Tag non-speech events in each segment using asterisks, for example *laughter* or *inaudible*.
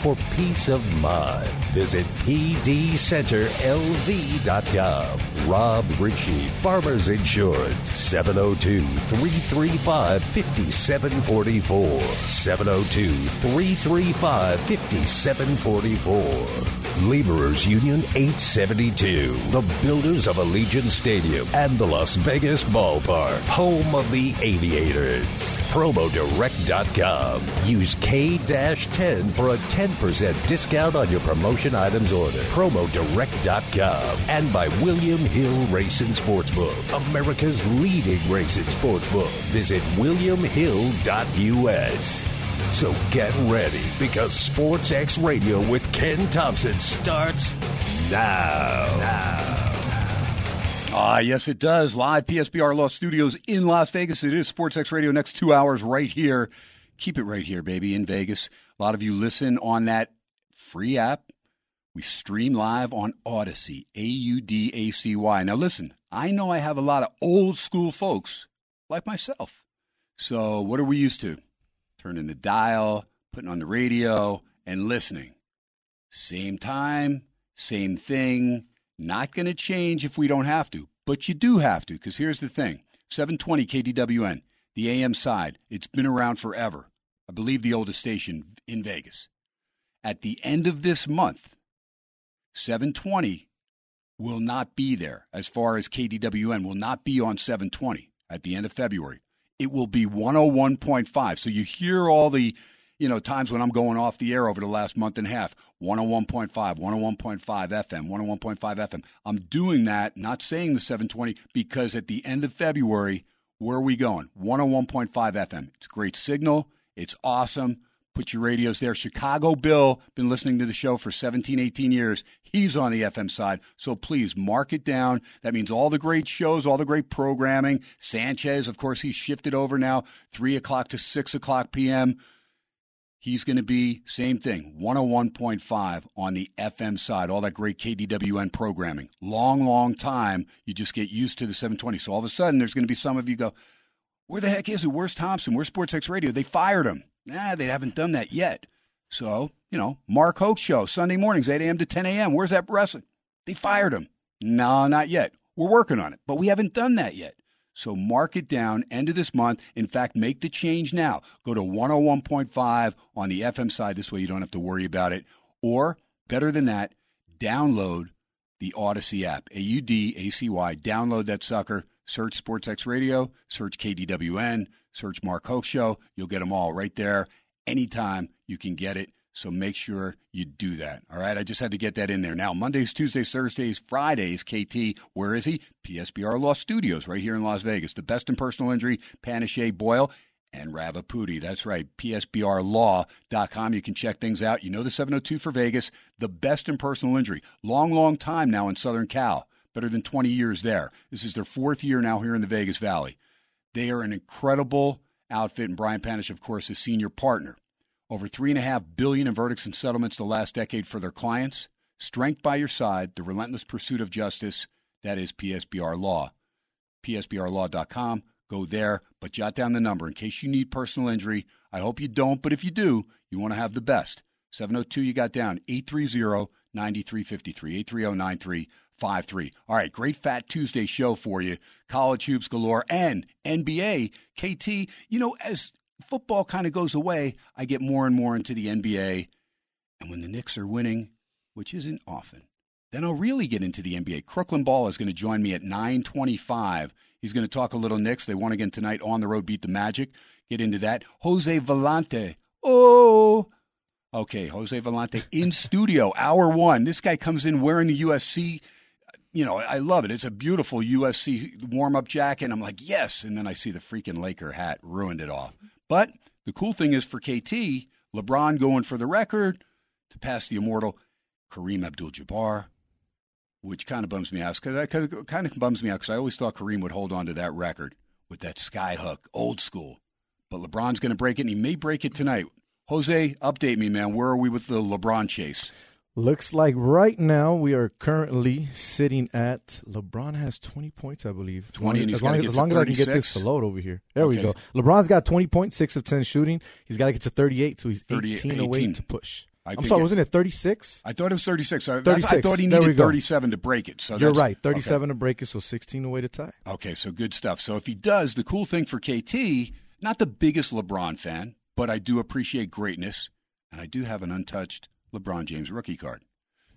for peace of mind. Visit pdcenterlv.com. Rob Ritchie, Farmers Insurance, 702 335 5744. 702 335 5744. Laborers Union 872, the builders of Allegiant Stadium and the Las Vegas Ballpark, home of the Aviators. Promodirect.com. Use K 10 for a 10% discount on your promotion items order. Promodirect.com. And by William Hill Racing Sportsbook, America's leading racing sportsbook. Visit WilliamHill.us. So get ready because Sports X Radio with Ken Thomson starts now. Ah, yes, it does. Live PSBR Law Studios in Las Vegas. It is Sports X Radio next two hours right here. Keep it right here, baby, in Vegas. A lot of you listen on that free app. We stream live on Audacy, A U D A C Y. Now, listen, I know I have a lot of old school folks like myself. So, what are we used to? Turning the dial, putting on the radio, and listening. Same time, same thing. Not going to change if we don't have to, but you do have to, because here's the thing 720 KDWN, the AM side, it's been around forever. I believe the oldest station in Vegas. At the end of this month, 720 will not be there as far as KDWN will not be on 720 at the end of February it will be 101.5. So you hear all the, you know, times when I'm going off the air over the last month and a half 101.5, 101.5 FM, 101.5 FM. I'm doing that, not saying the 720, because at the end of February, where are we going? 101.5 FM. It's a great signal. It's awesome. Put your radios there. Chicago Bill, been listening to the show for 17, 18 years. He's on the FM side. So please mark it down. That means all the great shows, all the great programming. Sanchez, of course, he's shifted over now, 3 o'clock to 6 o'clock p.m. He's going to be same thing, 101.5 on the FM side, all that great KDWN programming. Long, long time. You just get used to the 720. So all of a sudden, there's going to be some of you go, where the heck is it? Where's Thomson? Where's Sports X Radio? They fired him. Nah, they haven't done that yet. So, you know, Mark Hoke show, Sunday mornings, 8 a.m. to 10 a.m. Where's that wrestling? They fired him. No, not yet. We're working on it, but we haven't done that yet. So mark it down, end of this month. In fact, make the change now. Go to 101.5 on the FM side. This way you don't have to worry about it. Or, better than that, download the Audacy app. A U D A C Y. Download that sucker. Search SportsX Radio, search KDWN, search Mark Hoke Show. You'll get them all right there. Anytime you can get it. So make sure you do that. All right. I just had to get that in there. Now, Mondays, Tuesdays, Thursdays, Fridays, KT, where is he? PSBR Law Studios right here in Las Vegas. The best in personal injury, Panish Boyle and Ravipudi. That's right. PSBRlaw.com. You can check things out. You know the 702 for Vegas, the best in personal injury. Long, long time now in Southern Cal. Better than 20 years there. This is their fourth year now here in the Vegas Valley. They are an incredible outfit, and Brian Panish, of course, is senior partner. Over three and a half billion in verdicts and settlements the last decade for their clients. Strength by your side, the relentless pursuit of justice. That is PSBR Law. PSBRlaw.com. Go there, but jot down the number in case you need personal injury. I hope you don't, but if you do, you want to have the best. 702 you got down 830 9353 830 9353. All right, great Fat Tuesday show for you. College hoops galore and NBA. KT, you know, as football kind of goes away, I get more and more into the NBA. And when the Knicks are winning, which isn't often, then I'll really get into the NBA. Crooklyn Balla is going to join me at 925 He's going to talk a little Knicks. They won again tonight on the road, beat the Magic. Get into that. Jose Volonte. Oh. Okay, Jose Volonte in studio, hour one. This guy comes in wearing the USC. You know, I love it. It's a beautiful USC warm up jacket. I'm like, yes. And then I see the freaking Laker hat, ruined it all. But the cool thing is for KT, LeBron going for the record to pass the immortal Kareem Abdul Jabbar, which kind of bums me out. Because it kind of bums me out because I always thought Kareem would hold on to that record with that sky hook, old school. But LeBron's going to break it, and he may break it tonight. Jose, update me, man. Where are we with the LeBron chase? Looks like right now we are currently sitting at LeBron has 20 points, I believe. 20, and as long, as, long as I can get this to load over here. There okay. we go. LeBron's got 20 points, 6 of 10 shooting. He's got to get to 38, so he's 18, 18. away to push. I am sorry, it, wasn't it 36? I thought it was 36. 36. I thought he needed 37 to break it. So You're right. 37 okay. to break it, so 16 away to tie. Okay, so good stuff. So if he does, the cool thing for KT, not the biggest LeBron fan, but I do appreciate greatness, and I do have an untouched LeBron James rookie card.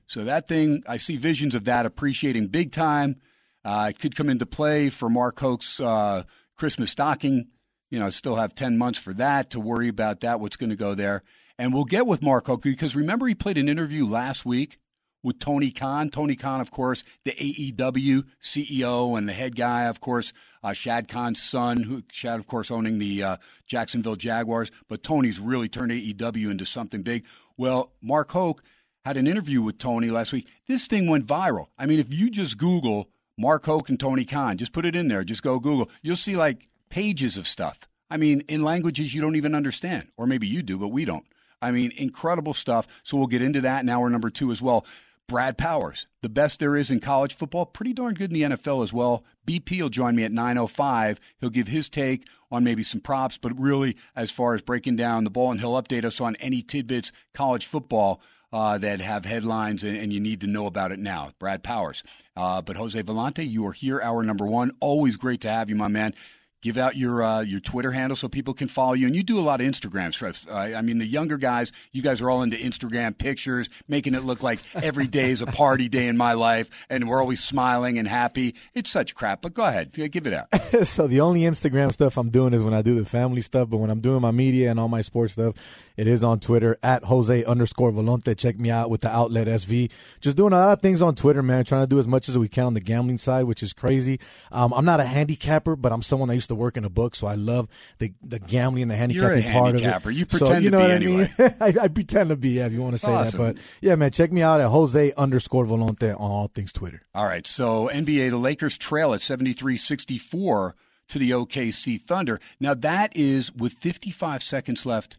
So that thing, I see visions of that appreciating big time. Uh, it could come into play for Mark Hoke's uh, Christmas stocking. You know, still have 10 months for that to worry about that, what's going to go there. And we'll get with Mark Hoke because remember he played an interview last week with Tony Khan. Tony Khan, of course, the AEW CEO and the head guy, of course, uh, Shad Khan's son, who Shad, of course, owning the uh, Jacksonville Jaguars. But Tony's really turned AEW into something big. Well, Mark Hoke had an interview with Tony last week. This thing went viral. I mean, if you just Google Mark Hoke and Tony Khan, just put it in there, just go Google, you'll see like pages of stuff. I mean, in languages you don't even understand, or maybe you do, but we don't. I mean, incredible stuff. So we'll get into that in hour number two as well. Brad Powers, the best there is in college football, pretty darn good in the NFL as well. BP will join me at 9:05. He'll give his take on maybe some props, but really as far as breaking down the ball, and he'll update us on any tidbits college football uh, that have headlines and, and, you need to know about it now. Brad Powers, uh, but Jose Volonte, you are here, hour number one. Always great to have you, my man give out your uh, your Twitter handle so people can follow you. And you do a lot of Instagram stuff. Uh, I mean, the younger guys, you guys are all into Instagram pictures, making it look like every day is a party day in my life, and we're always smiling and happy. It's such crap. But go ahead, give it out. *laughs* so the only Instagram stuff I'm doing is when I do the family stuff. But when I'm doing my media and all my sports stuff, it is on Twitter at Jose underscore Volonte. Check me out with the outlet SV. Just doing a lot of things on Twitter, man. Trying to do as much as we can on the gambling side, which is crazy. Um, I'm not a handicapper, but I'm someone that used to work in a book, so I love the the gambling and the handicapping part of it. You pretend so, you know what anyway. I mean? *laughs* I, I, pretend to be, yeah, if you want to say awesome. that. But yeah, man, check me out at Jose underscore Volonte on all things Twitter. All right. So NBA, the Lakers trail at 73 64 to the OKC Thunder. Now, that is with 55 seconds left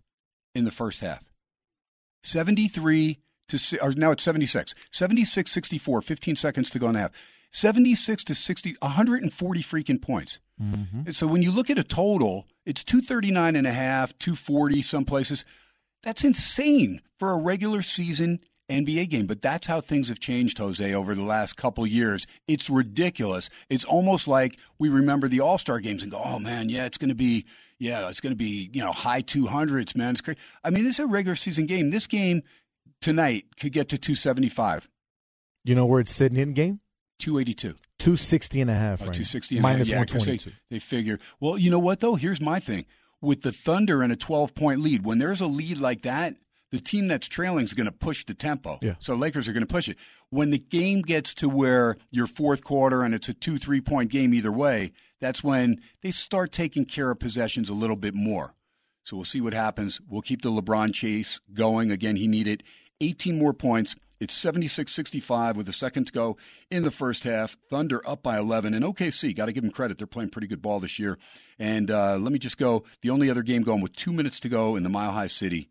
in the first half. 73 to, or now it's 76. 76 64, 15 seconds to go in the half. 76 to 60, 140 freaking points. Mm-hmm. So when you look at a total, it's 239 and a half, 240 some places. That's insane for a regular season NBA game. But that's how things have changed, Jose, over the last couple years. It's ridiculous. It's almost like we remember the All Star games and go, oh man, yeah, it's going to be, yeah, it's going to be, you know, high 200s, man. It's crazy. I mean, is a regular season game. This game tonight could get to 275. You know where it's sitting in game? 282. 260 and a half, oh, right? 260 and Minus a half. Yeah, 122. They, they figure, well, you know what, though? Here's my thing. With the Thunder and a 12 point lead, when there's a lead like that, the team that's trailing is going to push the tempo. Yeah. So Lakers are going to push it. When the game gets to where your fourth quarter and it's a two, three point game either way, that's when they start taking care of possessions a little bit more. So we'll see what happens. We'll keep the LeBron chase going. Again, he needed 18 more points it's 76 65 with a second to go in the first half. Thunder up by 11. And OKC, got to give them credit. They're playing pretty good ball this year. And uh, let me just go the only other game going with two minutes to go in the Mile High City.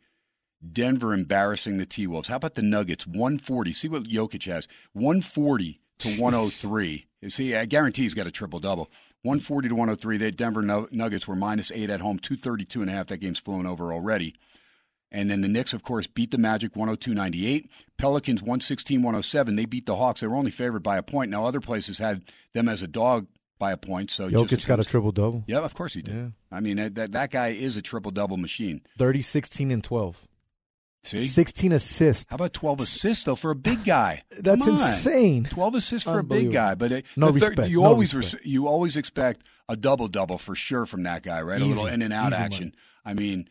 Denver embarrassing the T Wolves. How about the Nuggets? 140. See what Jokic has 140 to *laughs* 103. See, I guarantee he's got a triple double. 140 to 103. The Denver Nuggets were minus eight at home, 232 and a half. That game's flown over already. And then the Knicks, of course, beat the Magic 102 98. Pelicans 116 107. They beat the Hawks. They were only favored by a point. Now, other places had them as a dog by a point. So Jokic got a triple double. Yeah, of course he did. Yeah. I mean, that, that guy is a triple double machine. 30, 16, and 12. See? 16 assists. How about 12 assists, though, for a big guy? *laughs* That's insane. 12 assists for a big guy. But it, No the thir- respect. You, No always respect. res- you always expect a double double for sure from that guy, right? a little in and out Easy action. I mean,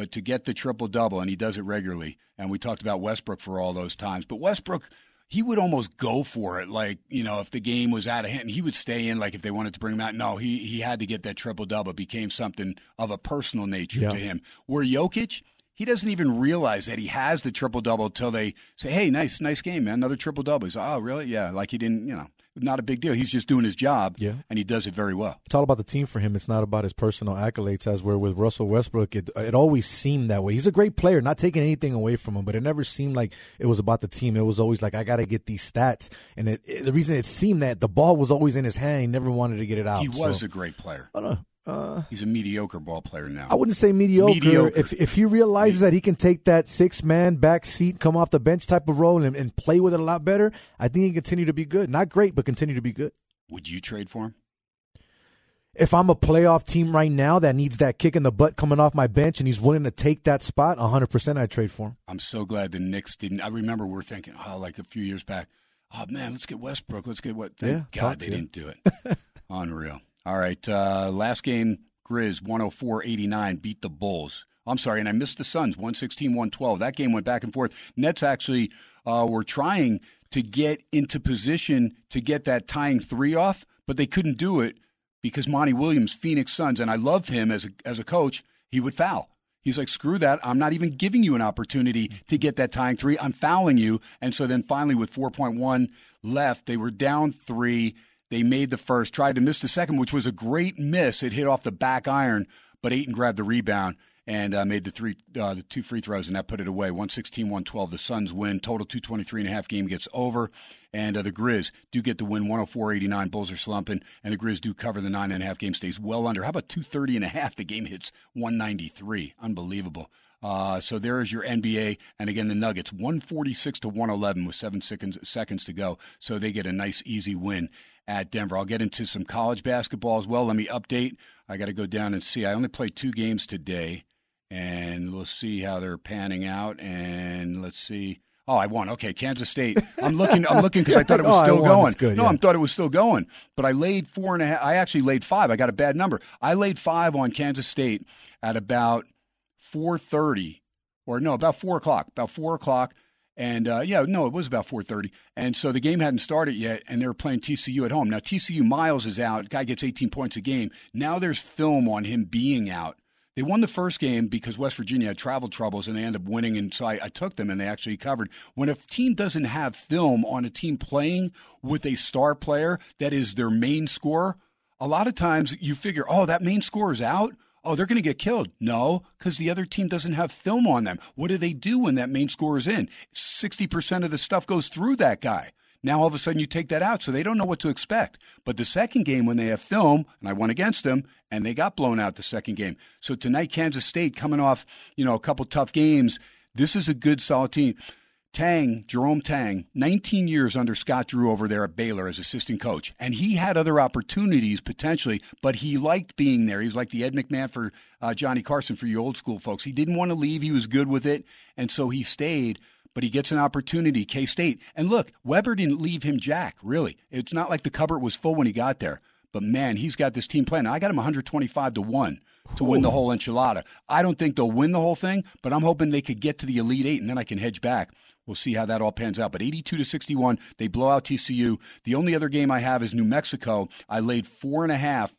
but to get the triple double, and he does it regularly. And we talked about Westbrook for all those times. But Westbrook, he would almost go for it. Like, you know, if the game was out of hand, he would stay in, like if they wanted to bring him out. No, he, he had to get that triple double. It became something of a personal nature Yeah. to him. Where Jokic, he doesn't even realize that he has the triple double till they say, "Hey, nice, nice game, man, another triple double." He's, "Oh, really? Yeah." Like he didn't, you know, not a big deal. He's just doing his job, Yeah. and he does it very well. It's all about the team for him. It's not about his personal accolades. As where with Russell Westbrook, it it always seemed that way. He's a great player, not taking anything away from him, but it never seemed like it was about the team. It was always like I got to get these stats, and it, it- the reason it seemed that the ball was always in his hand, he never wanted to get it out. He was So, a great player. I don't know. Uh, He's a mediocre ball player now. I wouldn't say mediocre. Mediocre. If if he realizes that he can take that six man back seat, come off the bench type of role, and, and play with it a lot better, I think he can continue to be good. Not great, but continue to be good. Would you trade for him? if I'm a playoff team right now that needs that kick in the butt coming off my bench and he's willing to take that spot, 100% I trade for him. I'm so glad the Knicks didn't. I remember we are thinking, oh, like a few years back, oh man, let's get Westbrook. Let's get what? Thank Yeah, God they didn't do it. *laughs* Unreal. All right, uh, last game, Grizz 104-89 beat the Bulls. I'm sorry, and I missed the Suns 116-112. That game went back and forth. Nets actually uh, were trying to get into position to get that tying three off, but they couldn't do it because Monty Williams, Phoenix Suns, and I love him as a, as a coach, he would foul. He's like, screw that. I'm not even giving you an opportunity to get that tying three. I'm fouling you. And so then finally, with 4.1 left, they were down three. They made the first, tried to miss the second, which was a great miss. It hit off the back iron, but Ayton grabbed the rebound and uh, made the three, uh, the two free throws, and that put it away. 116-112. The Suns win. Total 223 and a half game gets over, and uh, the Grizz do get the win. 104-89. Bulls are slumping, and the Grizz do cover the nine and a half game. Stays well under. How about 230 and a half? The game hits 193. Unbelievable. Uh, so there is your NBA, and again the Nuggets, 146 to 111 with seven seconds seconds to go. So they get a nice easy win at Denver. I'll get into some college basketball as well. Let me update. I got to go down and see. I only played two games today, and we'll see how they're panning out. And let's see. Oh, I won. Okay, Kansas State. I'm looking. I'm looking because I thought it was *laughs* Oh, still going. Good, no, yeah. I thought it was still going, but I laid four and a half. I actually laid five. I got a bad number. I laid five on Kansas State at about four thirty, or no, about four o'clock. About four o'clock. And uh, yeah, no, it was about 4:30, and so the game hadn't started yet, and they were playing TCU at home. Now TCU Miles is out; guy gets 18 points a game. Now there's film on him being out. They won the first game because West Virginia had travel troubles, and they ended up winning. And so I, I took them, and they actually covered. When a team doesn't have film on a team playing with a star player that is their main scorer, a lot of times you figure, oh, that main scorer's out. Oh, they're going to get killed. No, because the other team doesn't have film on them. What do they do when that main score is in? 60% of the stuff goes through that guy. Now all of a sudden you take that out, so they don't know what to expect. But the second game, when they have film, and I went against them, and they got blown out the second game. So tonight, Kansas State coming off, you know, a couple tough games. This is a good, solid team. Tang, Jerome Tang, 19 years under Scott Drew over there at Baylor as assistant coach. And he had other opportunities potentially, but he liked being there. He was like the Ed McMahon for uh, Johnny Carson for you old school folks. He didn't want to leave. He was good with it. And so he stayed, but he gets an opportunity, K State. And look, Weber didn't leave him jack, really. It's not like the cupboard was full when he got there. But man, he's got this team playing. I got him 125 to 1 to win the whole enchilada. I don't think they'll win the whole thing, but I'm hoping they could get to the Elite Eight and then I can hedge back. We'll see how that all pans out. But 82 to 61, they blow out TCU. The only other game I have is New Mexico. I laid four and a half.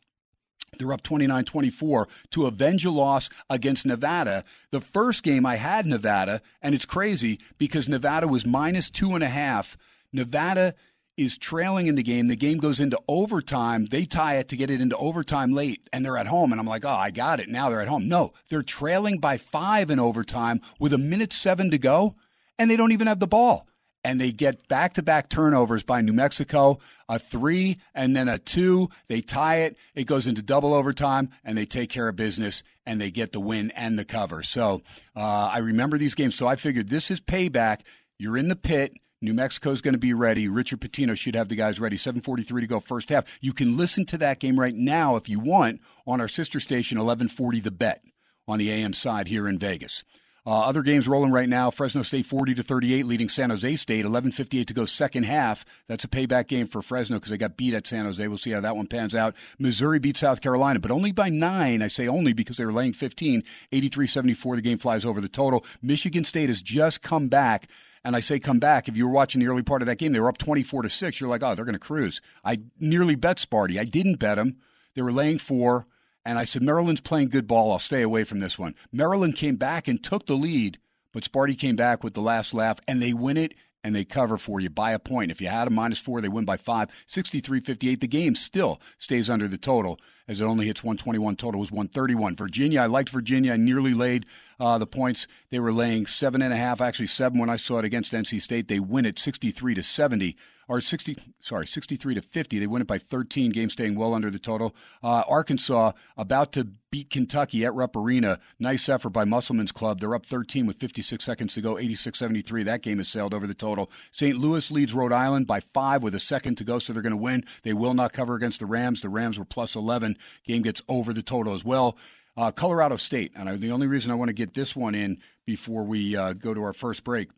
They're up 29 24 to avenge a loss against Nevada. The first game I had Nevada, and it's crazy because Nevada was minus two and a half. Nevada is trailing in the game. The game goes into overtime. They tie it to get it into overtime late, and they're at home. And I'm like, oh, I got it. Now they're at home. No, they're trailing by five in overtime with a minute seven to go, and they don't even have the ball. And they get back to back turnovers by New Mexico, a three and then a two. They tie it. It goes into double overtime, and they take care of business, and they get the win and the cover. So uh, I remember these games. So I figured this is payback. You're in the pit. New Mexico's going to be ready. Richard Pitino should have the guys ready. 7:43 to go first half. You can listen to that game right now if you want on our sister station 1140 The Bet on the AM side here in Vegas. Uh, other games rolling right now: Fresno State 40 to 38, leading San Jose State. 11:58 to go, second half. That's a payback game for Fresno because they got beat at San Jose. We'll see how that one pans out. Missouri beat South Carolina, but only by nine. I say only because they were laying 15. 83-74. The game flies over the total. Michigan State has just come back. And I say come back. If you were watching the early part of that game, they were up 24 to 6. You're like, oh, they're going to cruise. I nearly bet Sparty. I didn't bet them. They were laying four. And I said, Maryland's playing good ball. I'll stay away from this one. Maryland came back and took the lead, but Sparty came back with the last laugh, and they win it and they cover for you by a point. If you had a minus four, they win by five. 63 58. The game still stays under the total as it only hits 121. Total was 131. Virginia, I liked Virginia. I nearly laid uh, the points. They were laying seven and a half, actually seven when I saw it against NC State. They win it 63 to 70 or 60, sorry, 63 to 50. They win it by 13, game staying well under the total. Uh, Arkansas about to beat Kentucky at Rupp Arena. Nice effort by Musselman's Club. They're up 13 with 56 seconds to go, 86 73. That game has sailed over the total. St. Louis leads Rhode Island by five with a second to go, so they're going to win. They will not cover against the Rams. The Rams were plus 11. Game gets over the total as well. Uh, Colorado State, and I, the only reason I want to get this one in before we uh, go to our first break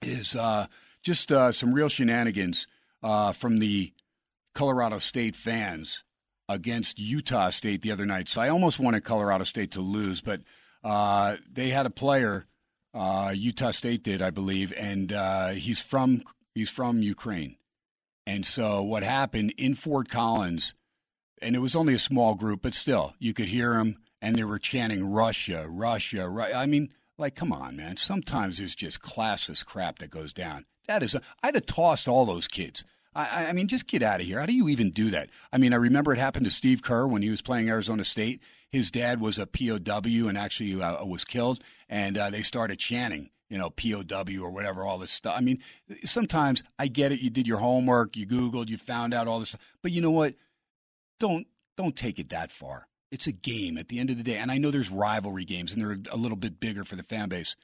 is uh, just uh, some real shenanigans uh, from the Colorado State fans against Utah State the other night. So I almost wanted Colorado State to lose, but uh, they had a player, uh, Utah State did, I believe, and uh, he's from he's from Ukraine. And so what happened in Fort Collins, and it was only a small group, but still, you could hear them, and they were chanting Russia, Russia, Ru-. I mean, like, come on, man. Sometimes there's just classless crap that goes down. That is, a, I'd have tossed all those kids. I, I mean, just get out of here. How do you even do that? I mean, I remember it happened to Steve Kerr when he was playing Arizona State. His dad was a POW and actually uh, was killed, and uh, they started chanting you know, POW or whatever, all this stuff. I mean, sometimes I get it. You did your homework, you Googled, you found out all this stuff. But you know what? Don't don't take it that far. It's a game at the end of the day. And I know there's rivalry games and they're a little bit bigger for the fan base.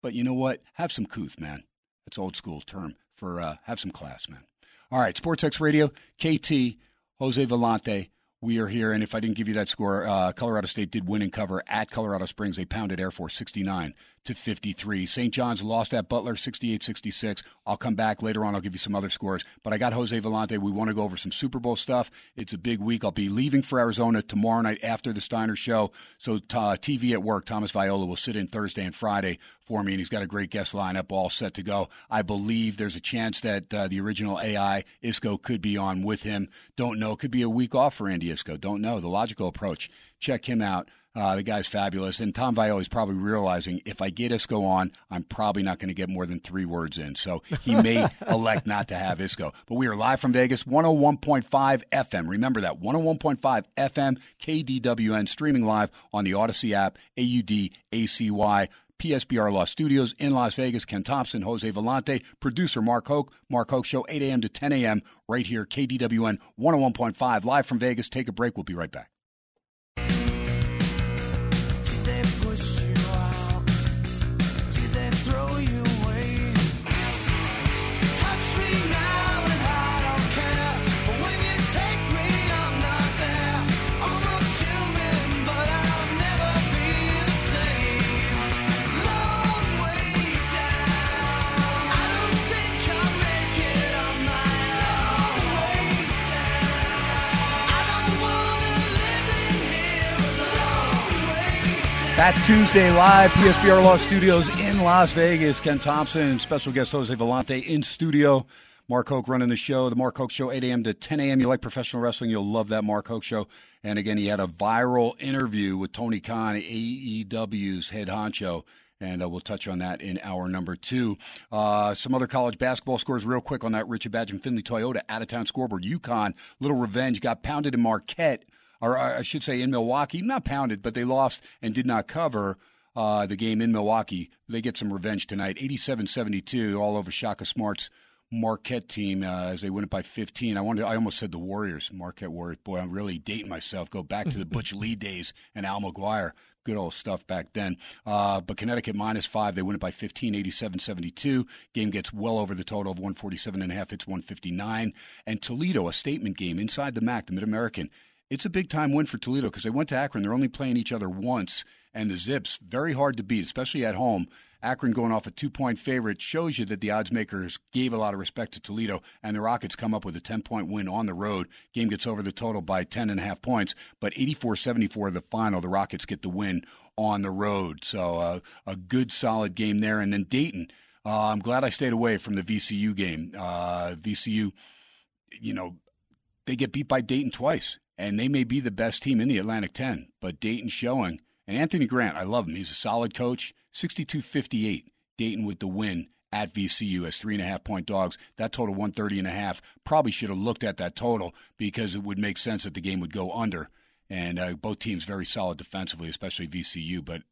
But you know what? Have some couth, man. That's old school term for uh, have some class, man. All right, SportsX Radio, KT, Jose Volonte. We are here, and if I didn't give you that score, uh, Colorado State did win and cover at Colorado Springs. They pounded Air Force 69 to 53. St. John's lost at Butler 68 66. I'll come back later on. I'll give you some other scores. But I got Jose Volonte. We want to go over some Super Bowl stuff. It's a big week. I'll be leaving for Arizona tomorrow night after the Steiner show. So, uh, TV at work, Thomas Viola will sit in Thursday and Friday for me, and he's got a great guest lineup all set to go. I believe there's a chance that uh, the original AI Iskoe could be on with him. Don't know. Could be a week off for Andy Iskoe. Don't know. The logical approach. Check him out. Uh, the guy's fabulous. And Tom Viola is probably realizing if I get Iskoe on, I'm probably not going to get more than three words in. So he may *laughs* elect not to have Iskoe. But we are live from Vegas, 101.5 FM. Remember that, 101.5 FM, KDWN, streaming live on the Audacy app, A-U-D-A-C-Y. PSBR Law Studios in Las Vegas. Ken Thomson, Jose Volonte, producer Mark Hoke. Mark Hoke Show, 8 a.m. to 10 a.m. right here, KDWN 101.5, live from Vegas. Take a break. We'll be right back. That Tuesday live, PSBR Law Studios in Las Vegas. Ken Thomson, special guest Jose Volonte in studio. Mark Hoke running the show, the Mark Hoke Show, 8 a.m. to 10 a.m. You like professional wrestling, you'll love that Mark Hoke Show. And again, he had a viral interview with Tony Khan, AEW's head honcho. And uh, we'll touch on that in hour number two. Uh, some other college basketball scores, real quick on that Richard Badge and Findlay Toyota out of town scoreboard. UConn, little revenge, got pounded in Marquette or I should say in Milwaukee, not pounded, but they lost and did not cover uh, the game in Milwaukee. They get some revenge tonight, 87-72, all over Shaka Smart's Marquette team uh, as they win it by 15. I wanted, I almost said the Warriors, Marquette Warriors. Boy, I'm really dating myself. Go back to the Butch *laughs* Lee days and Al McGuire. Good old stuff back then. Uh, but Connecticut minus five. They win it by 15, 87 72. Game gets well over the total of 147 and a half. It's 159. And Toledo, a statement game inside the MAC, the Mid American it's a big time win for Toledo because they went to Akron. They're only playing each other once, and the Zips very hard to beat, especially at home. Akron going off a two point favorite shows you that the odds makers gave a lot of respect to Toledo, and the Rockets come up with a 10 point win on the road. Game gets over the total by 10.5 points, but 84 74 the final. The Rockets get the win on the road. So uh, a good, solid game there. And then Dayton. Uh, I'm glad I stayed away from the VCU game. Uh, VCU, you know, they get beat by Dayton twice, and they may be the best team in the Atlantic 10, but Dayton showing. And Anthony Grant, I love him. He's a solid coach. 62 58. Dayton with the win at VCU as three and a half point dogs. That total 130 and a half. Probably should have looked at that total because it would make sense that the game would go under. And uh, both teams very solid defensively, especially VCU. But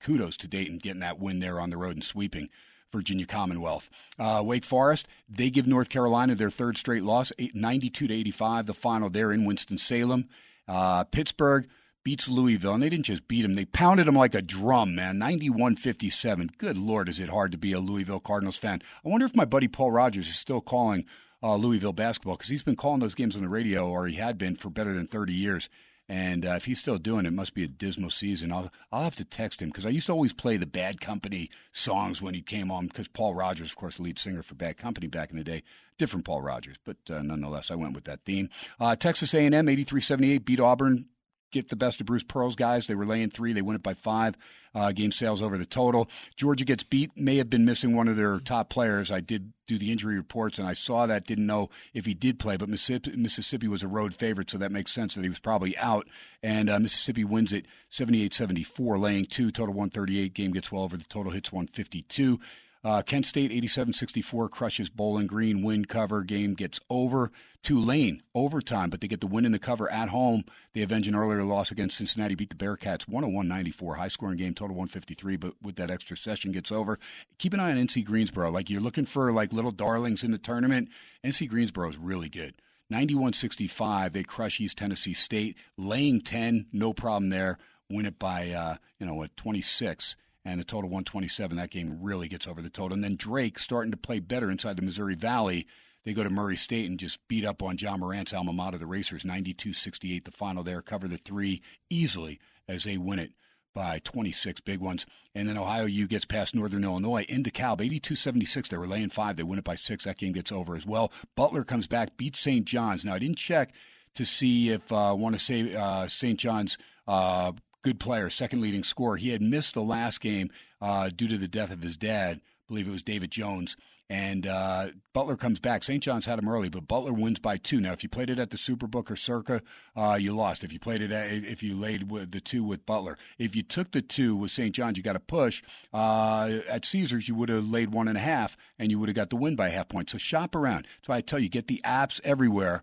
kudos to Dayton getting that win there on the road and sweeping Virginia Commonwealth. Uh, Wake Forest, they give North Carolina their third straight loss, 92 to 85, the final there in Winston-Salem. Uh, Pittsburgh, beats Louisville, and they didn't just beat them; they pounded them like a drum, man. 91-57. Good lord, is it hard to be a Louisville Cardinals fan? I wonder if my buddy Paul Rogers is still calling uh, Louisville basketball because he's been calling those games on the radio, or he had been for better than 30 years. And uh, if he's still doing it, must be a dismal season. I'll I'll have to text him because I used to always play the Bad Company songs when he came on because Paul Rodgers, of course, lead singer for Bad Company back in the day. Different Paul Rogers, but uh, nonetheless, I went with that theme. Uh, Texas A&M 83-78 beat Auburn get the best of Bruce Pearl's guys. They were laying three. They win it by five. Uh, game sales over the total. Georgia gets beat. May have been missing one of their top players. I did do the injury reports and I saw that. Didn't know if he did play, but Mississippi, Mississippi was a road favorite, so that makes sense that he was probably out. And uh, Mississippi wins it 78 74, laying two, total 138. Game gets well over the total, hits 152. Uh, Kent State 87-64 crushes Bowling Green. Win cover game gets over. Tulane overtime, but they get the win in the cover at home. They avenge an earlier loss against Cincinnati. Beat the Bearcats 101-94. High scoring game, total 153. But with that extra session gets over. Keep an eye on NC Greensboro. Like you're looking for like little darlings in the tournament. NC Greensboro is really good. 91-65. They crush East Tennessee State, laying 10. No problem there. Win it by uh, you know what 26 and a total 127. That game really gets over the total. And then Drake starting to play better inside the Missouri Valley. They go to Murray State and just beat up on Ja Morant's alma mater, the Racers, 92 68, the final there. Cover the three easily as they win it by 26 big ones. And then Ohio U gets past Northern Illinois in DeKalb, 82 76. They were laying five. They win it by six. That game gets over as well. Butler comes back, beats St. John's. Now, I didn't check to see if I uh, want to say uh, St. John's uh, good player, second leading scorer. He had missed the last game uh, due to the death of his dad. I believe it was David Jones. And uh, Butler comes back. St. John's had him early, but Butler wins by two. Now, if you played it at the Superbook or Circa, uh, you lost. If you played it, at, if you laid the two with Butler, if you took the two with St. John's, you got to push. Uh, at Caesars, you would have laid one and a half, and you would have got the win by a half point. So shop around. So I tell you, get the apps everywhere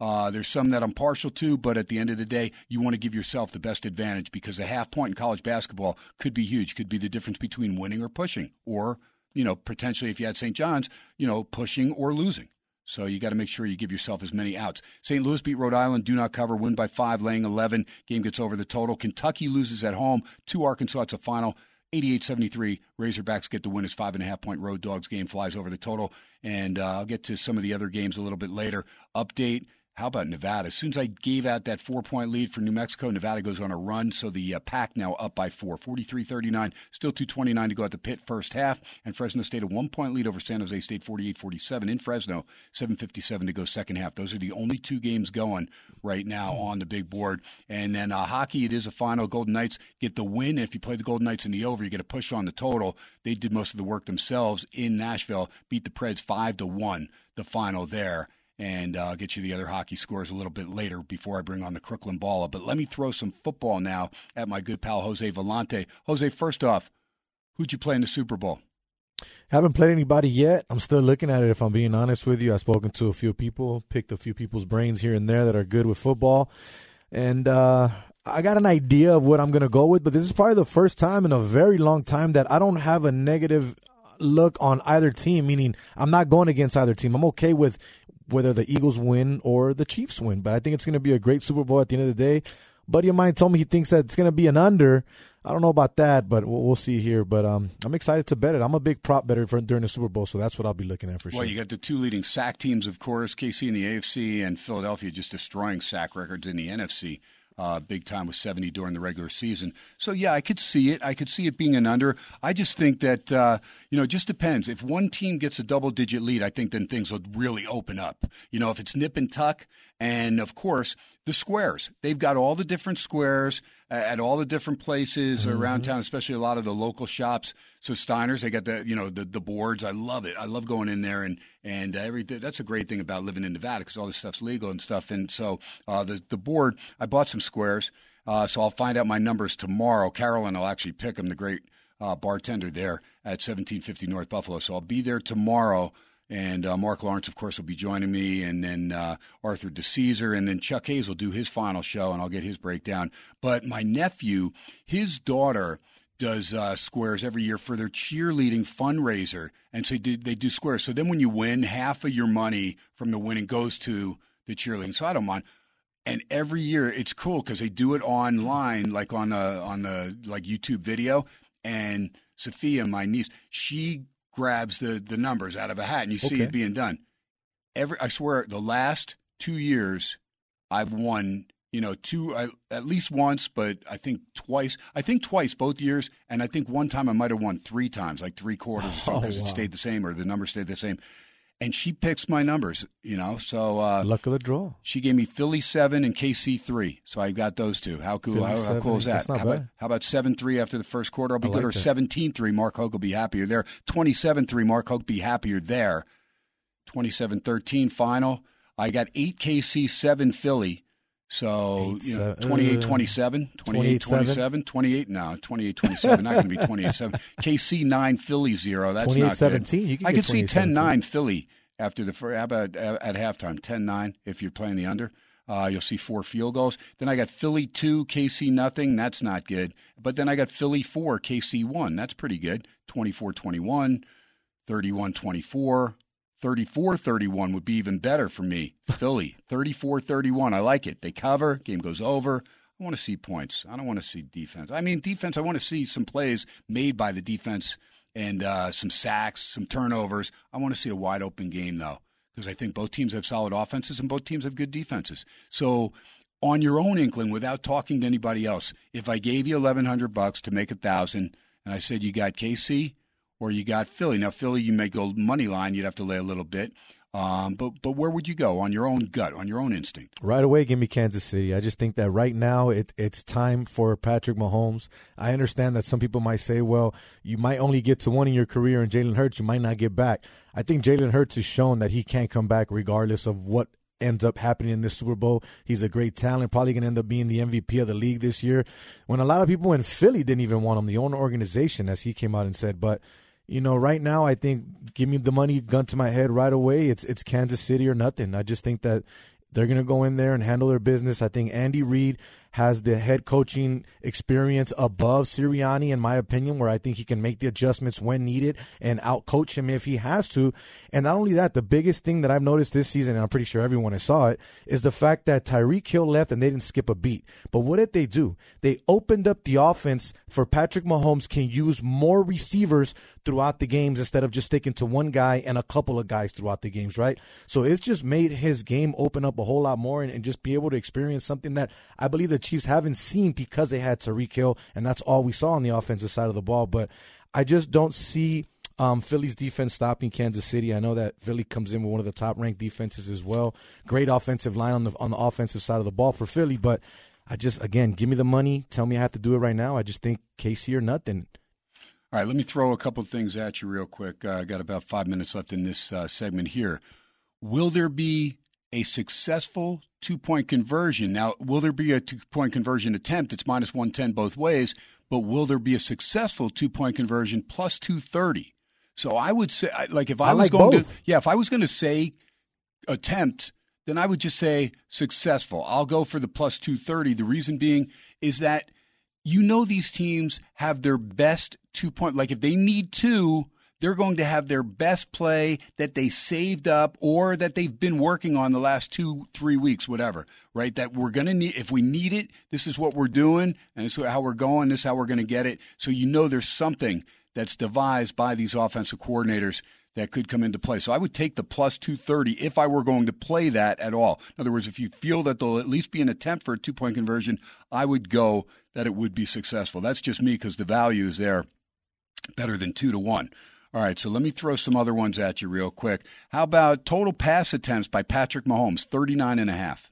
uh, there's some that I'm partial to, but at the end of the day, you want to give yourself the best advantage because a half point in college basketball could be huge, could be the difference between winning or pushing, or, you know, potentially if you had St. John's, you know, pushing or losing. So you got to make sure you give yourself as many outs. St. Louis beat Rhode Island, do not cover, win by five, laying 11. Game gets over the total. Kentucky loses at home to Arkansas. It's a final. 88 73. Razorbacks get the win as five and a half point road dogs game flies over the total. And uh, I'll get to some of the other games a little bit later. Update how about Nevada? As soon as I gave out that four point lead for New Mexico, Nevada goes on a run. So the uh, pack now up by four, 43 39, still 229 to go at the pit first half. And Fresno State a one point lead over San Jose State, 48 47 in Fresno, 757 to go second half. Those are the only two games going right now on the big board. And then uh, hockey, it is a final. Golden Knights get the win. And if you play the Golden Knights in the over, you get a push on the total. They did most of the work themselves in Nashville, beat the Preds 5 to 1, the final there and uh, get you the other hockey scores a little bit later before I bring on the Crooklyn Balla. But let me throw some football now at my good pal Jose Volonte. Jose, first off, who'd you play in the Super Bowl? Haven't played anybody yet. I'm still looking at it. If I'm being honest with you, I've spoken to a few people, picked a few people's brains here and there that are good with football, and uh, I got an idea of what I'm going to go with. But this is probably the first time in a very long time that I don't have a negative look on either team. Meaning, I'm not going against either team. I'm okay with whether the Eagles win or the Chiefs win. But I think it's going to be a great Super Bowl at the end of the day. Buddy of mine told me he thinks that it's going to be an under. I don't know about that, but we'll, we'll see here. But um, I'm excited to bet it. I'm a big prop better for, during the Super Bowl, so that's what I'll be looking at for Well, sure. Well, you got the two leading sack teams, of course, KC in the AFC and Philadelphia just destroying sack records in the NFC. Uh, big time with 70 during the regular season. So, yeah, I could see it. I could see it being an under. I just think that, uh, you know, it just depends. If one team gets a double digit lead, I think then things will really open up. You know, if it's nip and tuck, and of course, the squares. They've got all the different squares at all the different places around town, especially a lot of the local shops. So Steiner's, they got the you know the the boards. I love it. I love going in there and and uh, everything. That's a great thing about living in Nevada because all this stuff's legal and stuff. And so uh, the the board, I bought some squares. Uh, so I'll find out my numbers tomorrow. Carolyn will actually pick them. The great uh, bartender there at 1750 North Buffalo. So I'll be there tomorrow. And uh, Mark Lawrence, of course, will be joining me, and then uh, Arthur DeCesar, and then Chuck Hayes will do his final show, and I'll get his breakdown. But my nephew, his daughter, does uh, squares every year for their cheerleading fundraiser, and so they do, squares. So then, when you win, half of your money from the winning goes to the cheerleading. So I don't mind. And every year, it's cool because they do it online, like on the on the like YouTube video. And Sophia, my niece, she grabs the the numbers out of a hat, and you see Okay. it being done. Every I swear, the last two years, I've won. You know, two I, at least once, but I think twice. I think twice both years, and I think one time I might have won three times, like three quarters, or *laughs* Oh, because wow. it stayed the same or the number stayed the same. And she picks my numbers, you know. So uh, Luck of the draw. she gave me Philly seven and KC three, so I got those two. How cool? How, how cool is that? how, about, how about seven three after the first quarter? I'll be I good. like or that. 17-3, Mark Hoke will be happier there. 27-3, Mark Hoke be happier there. 27-13 final. I got eight KC, seven Philly. So Eight, you know, seven, 28 uh, 27, 28 27, 28, no, 28 27, not going to be 28 7. *laughs* KC 9, Philly 0. That's not 28-17, good. you can I could see 10 28-17. 9 Philly after the first, about at, at halftime? 10 9 if you're playing the under. Uh, you'll see four field goals. Then I got Philly 2, KC nothing. That's not good. But then I got Philly 4, KC 1. That's pretty good. 24 21, 31 24. 34 31 would be even better for me. Philly, 34 31. I like it. They cover, game goes over. I want to see points. I don't want to see defense. I mean, defense, I want to see some plays made by the defense and uh, some sacks, some turnovers. I want to see a wide open game, though, because I think both teams have solid offenses and both teams have good defenses. So, on your own inkling, without talking to anybody else, if I gave you 1100 bucks to make a thousand and I said you got KC, or you got Philly. Now, Philly, you may go money line. You'd have to lay a little bit. Um, but but where would you go on your own gut, on your own instinct? Right away, give me Kansas City. I just think that right now it, it's time for Patrick Mahomes. I understand that some people might say, well, you might only get to one in your career, and Jalen Hurts, you might not get back. I think Jalen Hurts has shown that he can't come back regardless of what ends up happening in this Super Bowl. He's a great talent, probably going to end up being the MVP of the league this year. When a lot of people in Philly didn't even want him, the owner organization, as he came out and said, but you know, right now I think give me the money, gun to my head right away. It's it's Kansas City or nothing. I just think that they're going to go in there and handle their business. I think Andy Reid has the head coaching experience above Sirianni, in my opinion, where I think he can make the adjustments when needed and out coach him if he has to. And not only that, the biggest thing that I've noticed this season, and I'm pretty sure everyone has saw it, is the fact that Tyreek Hill left and they didn't skip a beat. But what did they do? They opened up the offense for Patrick Mahomes can use more receivers throughout the games instead of just sticking to one guy and a couple of guys throughout the games, right? So it's just made his game open up a whole lot more and, and just be able to experience something that I believe the Chiefs haven't seen because they had Tyreek Hill, and that's all we saw on the offensive side of the ball. But I just don't see um, Philly's defense stopping Kansas City. I know that Philly comes in with one of the top ranked defenses as well. Great offensive line on the on the offensive side of the ball for Philly, but I just again give me the money. Tell me I have to do it right now. I just think KC or nothing. All right, let me throw a couple things at you real quick. Uh, I got about five minutes left in this uh, segment here. Will there be a successful two point conversion? Now, will there be a two point conversion attempt? It's minus 110 both ways, but will there be a successful two point conversion plus 230? So I would say, like, if I, I was like going both. to, yeah, if I was going to say attempt, then I would just say successful. I'll go for the plus 230. The reason being is that you know these teams have their best two point like if they need two they're going to have their best play that they saved up or that they've been working on the last two, three weeks, whatever, right? That we're going to need, if we need it, this is what we're doing, and this is how we're going, this is how we're going to get it. So you know there's something that's devised by these offensive coordinators that could come into play. So I would take the plus 230 if I were going to play that at all. In other words, if you feel that there'll at least be an attempt for a two point conversion, I would go that it would be successful. That's just me because the value is there better than two to one. All right, so let me throw some other ones at you real quick. How about total pass attempts by Patrick Mahomes, 39 and a half?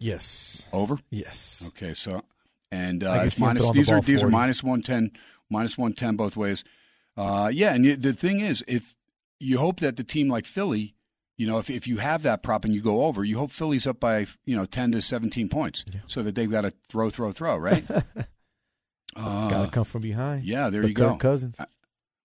Yes. Over? Yes. Okay, so and uh, it's minus, the these are these are minus 110 minus 110 both ways. Uh, yeah, and you, the thing is if you hope that the team like Philly, you know, if if you have that prop and you go over, you hope Philly's up by, you know, 10 to 17 points so that they've got to throw throw throw, right? *laughs* uh, Gotta come from behind. yeah, there the you Kirk go. Cousins.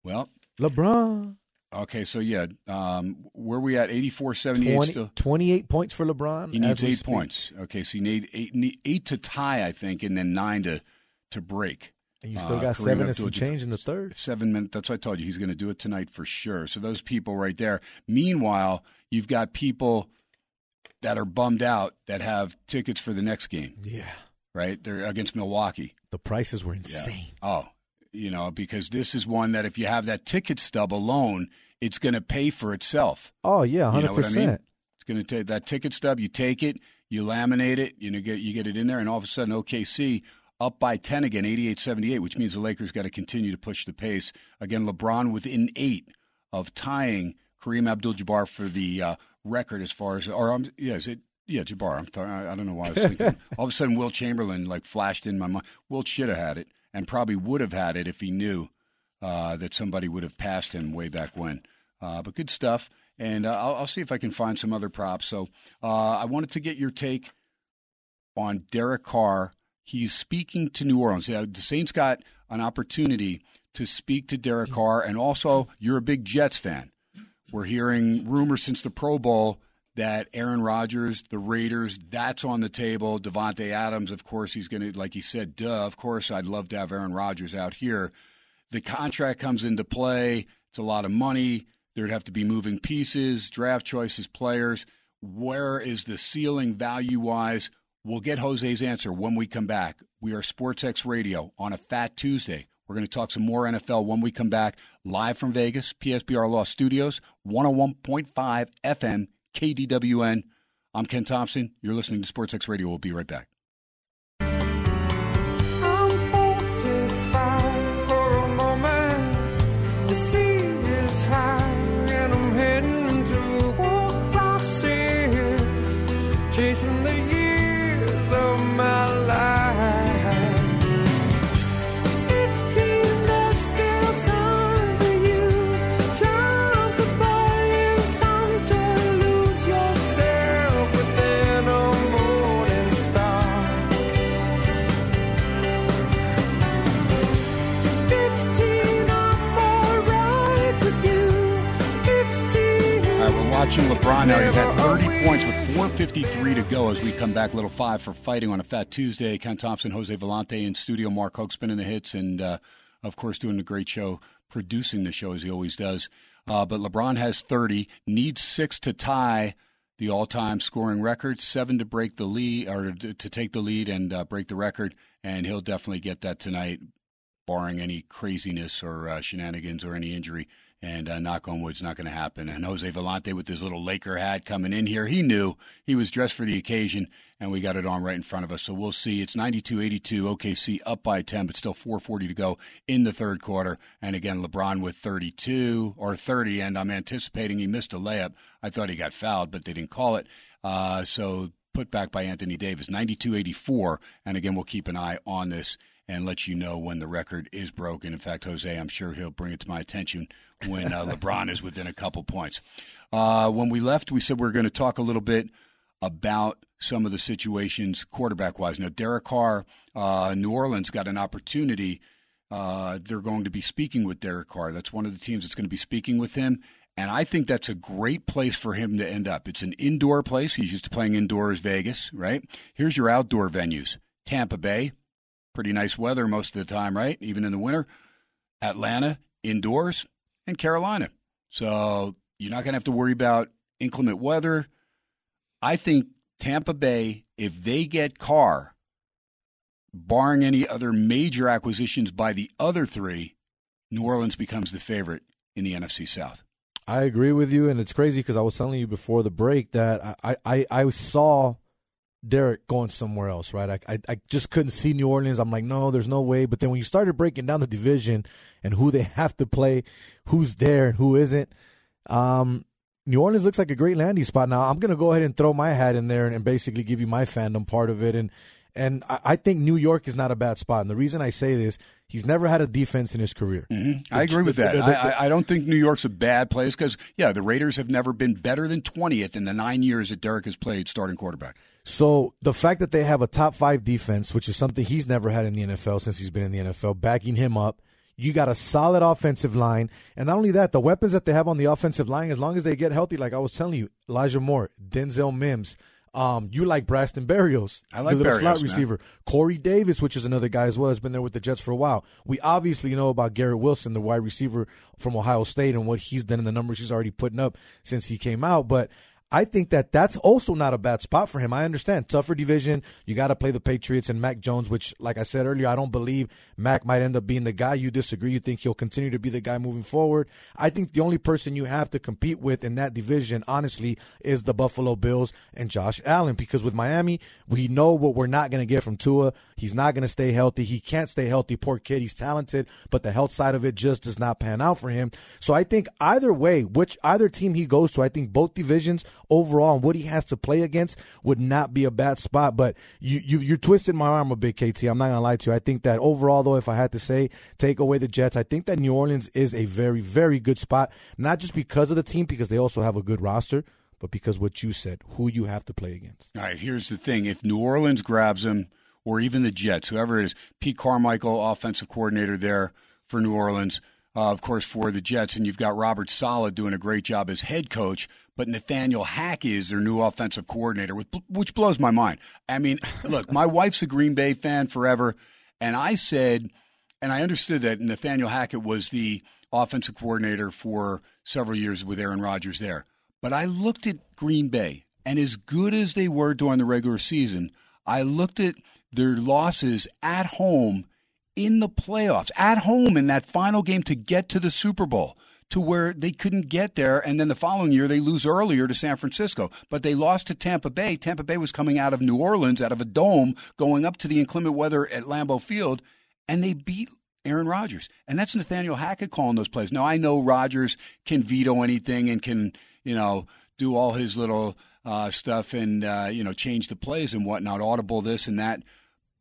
Well, LeBron. okay, so yeah, um, where we at 84 78 20, still 28 points for LeBron. He needs eight points. Okay, so you need eight, need eight to tie, I think, and then nine to to break. And you still Uh, got Kareem seven and some Abdul-Jabbar. change in the third. Seven minutes. That's what I told you. He's going to do it tonight for sure. So those people right there. Meanwhile, you've got people that are bummed out that have tickets for the next game. Yeah. Right? They're against Milwaukee. The prices were Yeah. insane. Oh, you know, because this is one that if you have that ticket stub alone, it's going to pay for itself. Oh yeah, You hundred know what I mean? percent. It's going to take that ticket stub. You take it, you laminate it, you know, get you get it in there, and all of a sudden, OKC up by ten again, 88-78, which means the Lakers got to continue to push the pace. Again, LeBron within eight of tying Kareem Abdul-Jabbar for the uh, record as far as, or um, yeah, is it? Yeah, Jabbar. I'm sorry, I I don't know why I was *laughs* thinking. all of a sudden, Wilt Chamberlain like flashed in my mind. Wilt should have had it, and probably would have had it if he knew uh, that somebody would have passed him way back when. Uh, but good stuff. And uh, I'll, I'll see if I can find some other props. So uh, I wanted to get your take on Derek Carr. He's speaking to New Orleans. The Saints got an opportunity to speak to Derek Carr, and also you're a big Jets fan. We're hearing rumors since the Pro Bowl that Aaron Rodgers, the Raiders, that's on the table. Davante Adams, of course, he's going to, like he said, duh, of course, I'd love to have Aaron Rodgers out here. The contract comes into play. It's a lot of money. There'd have to be moving pieces, draft choices, players. Where is the ceiling value wise? We'll get Jose's answer when we come back. We are SportsX Radio on a Fat Tuesday. We're going to talk some more NFL when we come back live from Vegas, PSBR Law Studios, 101.5 FM, KDWN. I'm Ken Thomson. You're listening to SportsX Radio. We'll be right back. Now. He's had 30 points with 4.53 to go as we come back. Little five for fighting on a Fat Tuesday. Ken Thomson, Jose Volonte in studio. Mark Hoke spinning the hits and, uh, of course, doing a great show, producing the show as he always does. Uh, but LeBron has 30, needs six to tie the all-time scoring record, seven to break the lead or to, to take the lead and uh, break the record, and he'll definitely get that tonight barring any craziness or uh, shenanigans or any injury. And uh, knock on wood's not going to happen. And Jose Volonte with his little Laker hat coming in here, he knew he was dressed for the occasion, and we got it on right in front of us. So we'll see. It's 92-82, OKC up by 10, but still 4:40 to go in the third quarter. And again, LeBron with 32 or 30, and I'm anticipating he missed a layup. I thought he got fouled, but they didn't call it. Uh, so put back by Anthony Davis, 92-84. And again, we'll keep an eye on this and let you know when the record is broken. In fact, Jose, I'm sure he'll bring it to my attention when uh, LeBron is within a couple points. Uh, when we left, we said we are going to talk a little bit about some of the situations quarterback wise. Now, Derek Carr, uh, New Orleans got an opportunity. Uh, they're going to be speaking with Derek Carr. That's one of the teams that's going to be speaking with him. And I think that's a great place for him to end up. It's an indoor place. He's used to playing indoors, Vegas, right? Here's your outdoor venues Tampa Bay, pretty nice weather most of the time, right? Even in the winter. Atlanta, indoors and Carolina. So you're not going to have to worry about inclement weather. I think Tampa Bay, if they get Carr, barring any other major acquisitions by the other three, New Orleans becomes the favorite in the NFC South. I agree with you, and it's crazy because I was telling you before the break that I, I, I saw Derek going somewhere else, right? I, I I just couldn't see New Orleans. I'm like, no, there's no way. But then when you started breaking down the division and who they *laughs* have to play, who's there and who isn't, um, New Orleans looks like a great landing spot. Now I'm gonna go ahead and throw my hat in there and, and basically give you my fandom part of it, and and I, I think New York is not a bad spot. And the reason I say this, he's never had a defense in his career. I agree with that. the- the- I, I- I don't think New York's a bad place because, yeah, the Raiders have never been better than 20th in the nine years that Derek has played starting quarterback. So the fact that they have a top five defense, which is something he's never had in the NFL since he's been in the NFL, backing him up. You got a solid offensive line, and not only that, the weapons that they have on the offensive line, as long as they get healthy, like I was telling you, Elijah Moore, Denzel Mims, um, you like Braxton Berrios, I like the little Berrios, slot man. receiver, Corey Davis, which is another guy as well, has been there with the Jets for a while. We obviously know about Garrett Wilson, the wide receiver from Ohio State, and what he's done and the numbers he's already putting up since he came out, but. I think that that's also not a bad spot for him. I understand tougher division. You got to play the Patriots and Mac Jones, which, like I said earlier, I don't believe Mac might end up being the guy. You disagree. You think he'll continue to be the guy moving forward. I think the only person you have to compete with in that division, honestly, is the Buffalo Bills and Josh Allen. Because with Miami, we know what we're not going to get from Tua. He's not going to stay healthy. He can't stay healthy. Poor kid. He's talented, but the health side of it just does not pan out for him. So I think either way, which either team he goes to, I think both divisions overall and what he has to play against would not be a bad spot. But you you you're twisting my arm a bit, KT. I'm not gonna lie to you. I think that overall, though, if I had to say take away the Jets, I think that New Orleans is a very very good spot, not just because of the team, because they also have a good roster. But because what you said, who you have to play against. All right, here's the thing. If New Orleans grabs him, or even the Jets, whoever it is, Pete Carmichael, offensive coordinator there for New Orleans, uh, of course, for the Jets, and you've got Robert Saleh doing a great job as head coach, but Nathaniel Hackett is their new offensive coordinator, which blows my mind. I mean, *laughs* look, my wife's a Green Bay fan forever, and I said, and I understood that Nathaniel Hackett was the offensive coordinator for several years with Aaron Rodgers there. But I looked at Green Bay, and as good as they were during the regular season, I looked at their losses at home in the playoffs, at home in that final game to get to the Super Bowl, to where they couldn't get there. And then the following year, they lose earlier to San Francisco. But they lost to Tampa Bay. Tampa Bay was coming out of New Orleans, out of a dome, going up to the inclement weather at Lambeau Field, and they beat Aaron Rodgers. And that's Nathaniel Hackett calling those plays. Now, I know Rodgers can veto anything and can, you know, do all his little uh, stuff and, uh, you know, change the plays and whatnot, audible this and that.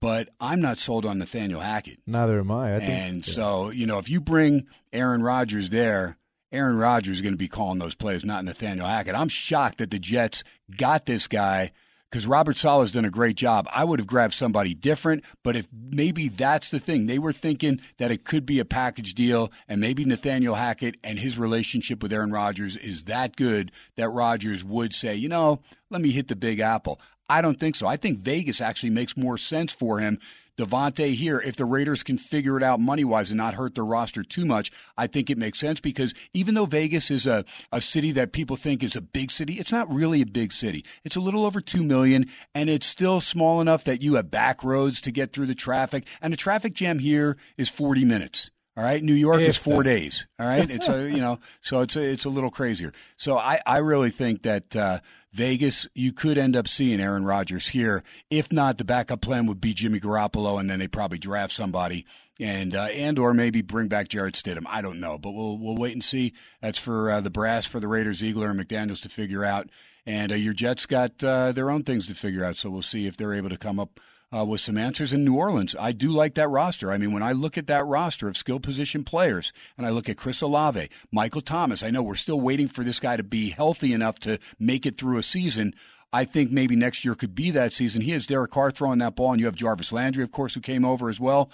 But I'm not sold on Nathaniel Hackett. Neither am I. I think. and so, you know, if you bring Aaron Rodgers there, Aaron Rodgers is going to be calling those plays, not Nathaniel Hackett. I'm shocked that the Jets got this guy because Robert Saleh's done a great job. I would have grabbed somebody different, but if maybe that's the thing, they were thinking that it could be a package deal, and maybe Nathaniel Hackett and his relationship with Aaron Rodgers is that good that Rodgers would say, you know, let me hit the big apple. I don't think so. I think Vegas actually makes more sense for him. Davante here, if the Raiders can figure it out money wise and not hurt their roster too much, I think it makes sense because even though Vegas is a, a city that people think is a big city, it's not really a big city. It's a little over 2 million and it's still small enough that you have back roads to get through the traffic. And the traffic jam here is 40 minutes. All right, New York is four that. days. All right, it's a you know, *laughs* so it's a, it's a little crazier. So I I really think that uh, Vegas you could end up seeing Aaron Rodgers here. If not, the backup plan would be Jimmy Garoppolo, and then they probably draft somebody and uh, and or maybe bring back Jarrett Stidham. I don't know, but we'll we'll wait and see. That's for uh, the brass for the Raiders, Ziegler and McDaniels to figure out. And uh, your Jets got uh, their own things to figure out. So we'll see if they're able to come up uh, with some answers in New Orleans. I do like that roster. I mean, when I look at that roster of skill position players and I look at Chris Olave, Michael Thomas, I know we're still waiting for this guy to be healthy enough to make it through a season. I think maybe next year could be that season. He has Derek Carr throwing that ball, and you have Jarvis Landry, of course, who came over as well.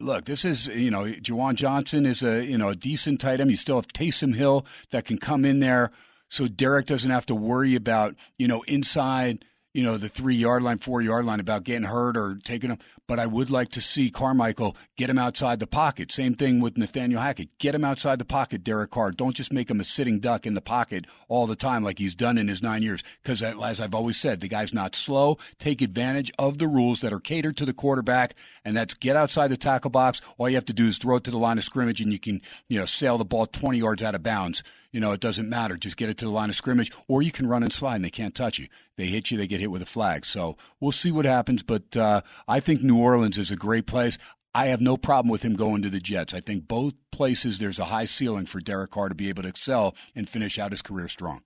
Look, this is you know, Juwan Johnson is a you know a decent tight end. You still have Taysom Hill that can come in there, so Derek doesn't have to worry about you know inside you know, the three yard line, four yard line about getting hurt or taking him. But I would like to see Carmichael get him outside the pocket. Same thing with Nathaniel Hackett. Get him outside the pocket, Derek Carr. Don't just make him a sitting duck in the pocket all the time like he's done in his nine years. Because, as I've always said, the guy's not slow. Take advantage of the rules that are catered to the quarterback, and that's get outside the tackle box. All you have to do is throw it to the line of scrimmage, and you can, you know, sail the ball 20 yards out of bounds. You know, it doesn't matter. Just get it to the line of scrimmage, or you can run and slide, and they can't touch you. They hit you, they get hit with a flag. So we'll see what happens. But uh, I think New Orleans is a great place. I have no problem with him going to the Jets. I think both places there's a high ceiling for Derek Carr to be able to excel and finish out his career strong.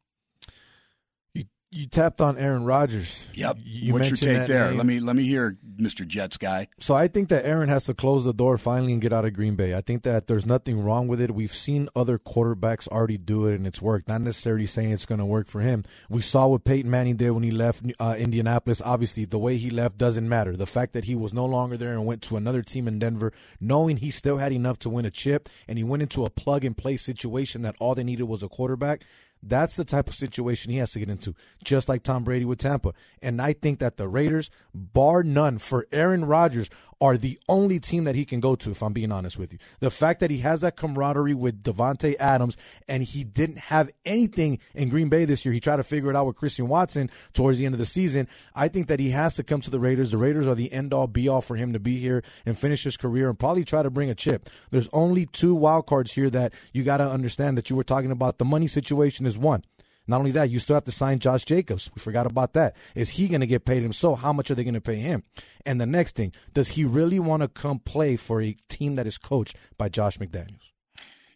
You, tapped on Aaron Rodgers. Yep. You What's your take there? name. Let me let me hear, Mr. Jets guy. So I think that Aaron has to close the door finally and get out of Green Bay. I think that there's nothing wrong with it. We've seen other quarterbacks already do it and it's worked. Not necessarily saying it's going to work for him. We saw what Peyton Manning did when he left uh, Indianapolis. Obviously, the way he left doesn't matter. The fact that he was no longer there and went to another team in Denver, knowing he still had enough to win a chip, and he went into a plug and play situation that all they needed was a quarterback. That's the type of situation he has to get into, just like Tom Brady with Tampa. And I think that the Raiders, bar none, for Aaron Rodgers, are the only team that he can go to, if I'm being honest with you. The fact that he has that camaraderie with Davante Adams and he didn't have anything in Green Bay this year. He tried to figure it out with Christian Watson towards the end of the season. I think that he has to come to the Raiders. The Raiders are the end all be all for him to be here and finish his career and probably try to bring a chip. There's only two wild cards here that you got to understand that you were talking about. The money situation is one. Not only that, you still have to sign Josh Jacobs. We forgot about that. Is he going to get paid? So, how much are they going to pay him? And the next thing, does he really want to come play for a team that is coached by Josh McDaniels?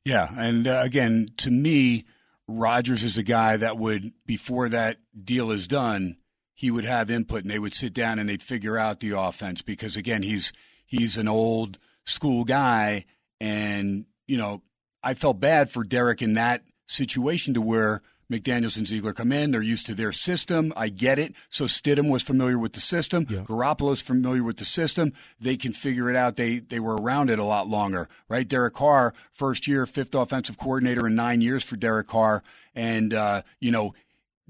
Yeah, and uh, again, to me, Rodgers is a guy that would, before that deal is done, he would have input, and they would sit down and they'd figure out the offense because again, he's he's an old school guy, and you know, I felt bad for Derek in that situation to where McDaniels and Ziegler come in. They're used to their system. I get it. So Stidham was familiar with the system. Yeah. Garoppolo's familiar with the system. They can figure it out. They they were around it a lot longer, right? Derek Carr, first year, fifth offensive coordinator in nine years for Derek Carr, and uh, you know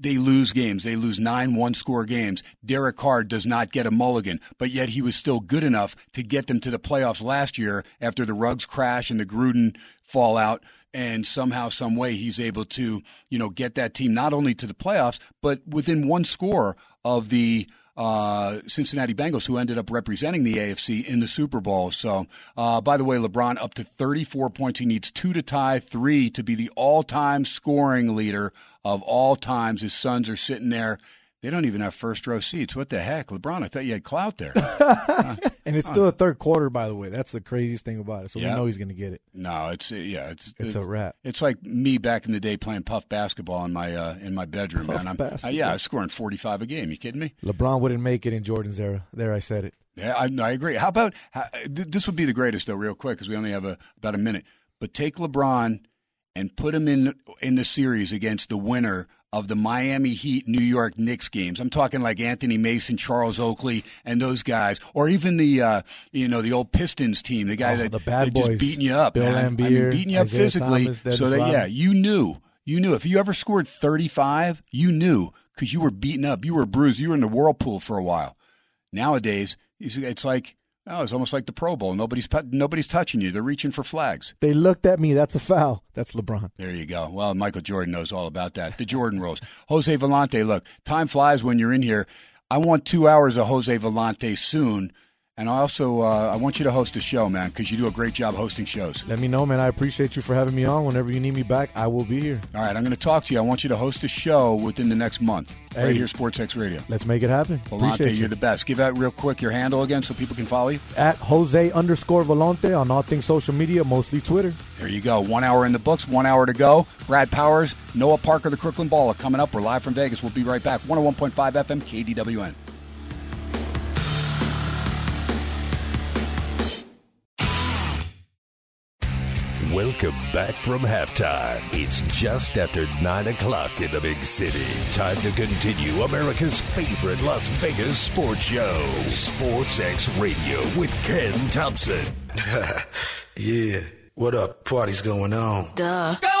they lose games. They lose nine one score games. Derek Carr does not get a mulligan, but yet he was still good enough to get them to the playoffs last year after the Ruggs crash and the Gruden fallout. And somehow, some way, he's able to, you know, get that team not only to the playoffs, but within one score of the uh, Cincinnati Bengals, who ended up representing the AFC in the Super Bowl. So, uh, by the way, LeBron up to 34 points. He needs two to tie, three to be the all-time scoring leader of all times. His sons are sitting there. They don't even have first row seats. What the heck, LeBron? I thought you had clout there. *laughs* And it's still a third quarter, by the way. That's the craziest thing about it. So Yeah. we know he's going to get it. no, it's yeah, it's It's a wrap. It's like me back in the day playing puff basketball in my uh, in my bedroom, Puff man. I'm, basketball. uh, yeah, I was scoring 45 a game. You kidding me? LeBron wouldn't make it in Jordan's era. There, I said it. Yeah, I, I agree. How about how, this would be the greatest though, real quick, because we only have a, about a minute. But take LeBron and put him in in the series against the winner of the Miami Heat New York Knicks games. I'm talking like Anthony Mason, Charles Oakley, and those guys, or even the uh, you know the old Pistons team, the guy Oh, that the bad that just boys. beating you up, Bill man. I mean, beating you up Isaiah physically, Thomas, so that yeah, you knew, you knew if you ever scored 35, you knew because you were beaten up, you were bruised, you were in the whirlpool for a while. Nowadays, it's like oh, it's almost like the Pro Bowl. Nobody's nobody's touching you. They're reaching for flags. They looked at me. That's a foul. That's LeBron. There you go. Well, Michael Jordan knows all about that. The Jordan rules. Jose Volonte, look, time flies when you're in here. I want two hours of Jose Volonte soon. And I also uh, I want you to host a show, man, because you do a great job hosting shows. Let me know, man. I appreciate you for having me on. Whenever you need me back, I will be here. All right, I'm going to talk to you. I want you to host a show within the next month, right here, Sports X Radio. Let's make it happen. Volonte, appreciate you're you. the best. Give out real quick your handle again so people can follow you. At Jose underscore Volonte on all things social media, mostly Twitter. There you go. One hour in the books, one hour to go. Brad Powers, Noah Parker, the Crooklyn Balla coming up. We're live from Vegas. We'll be right back. 101.5 FM, KDWN. Welcome back from halftime. It's just after 9 o'clock in the big city. Time to continue America's favorite Las Vegas sports show, Sports X Radio with Ken Thomson. *laughs* Yeah. What up? Party's going on. Going to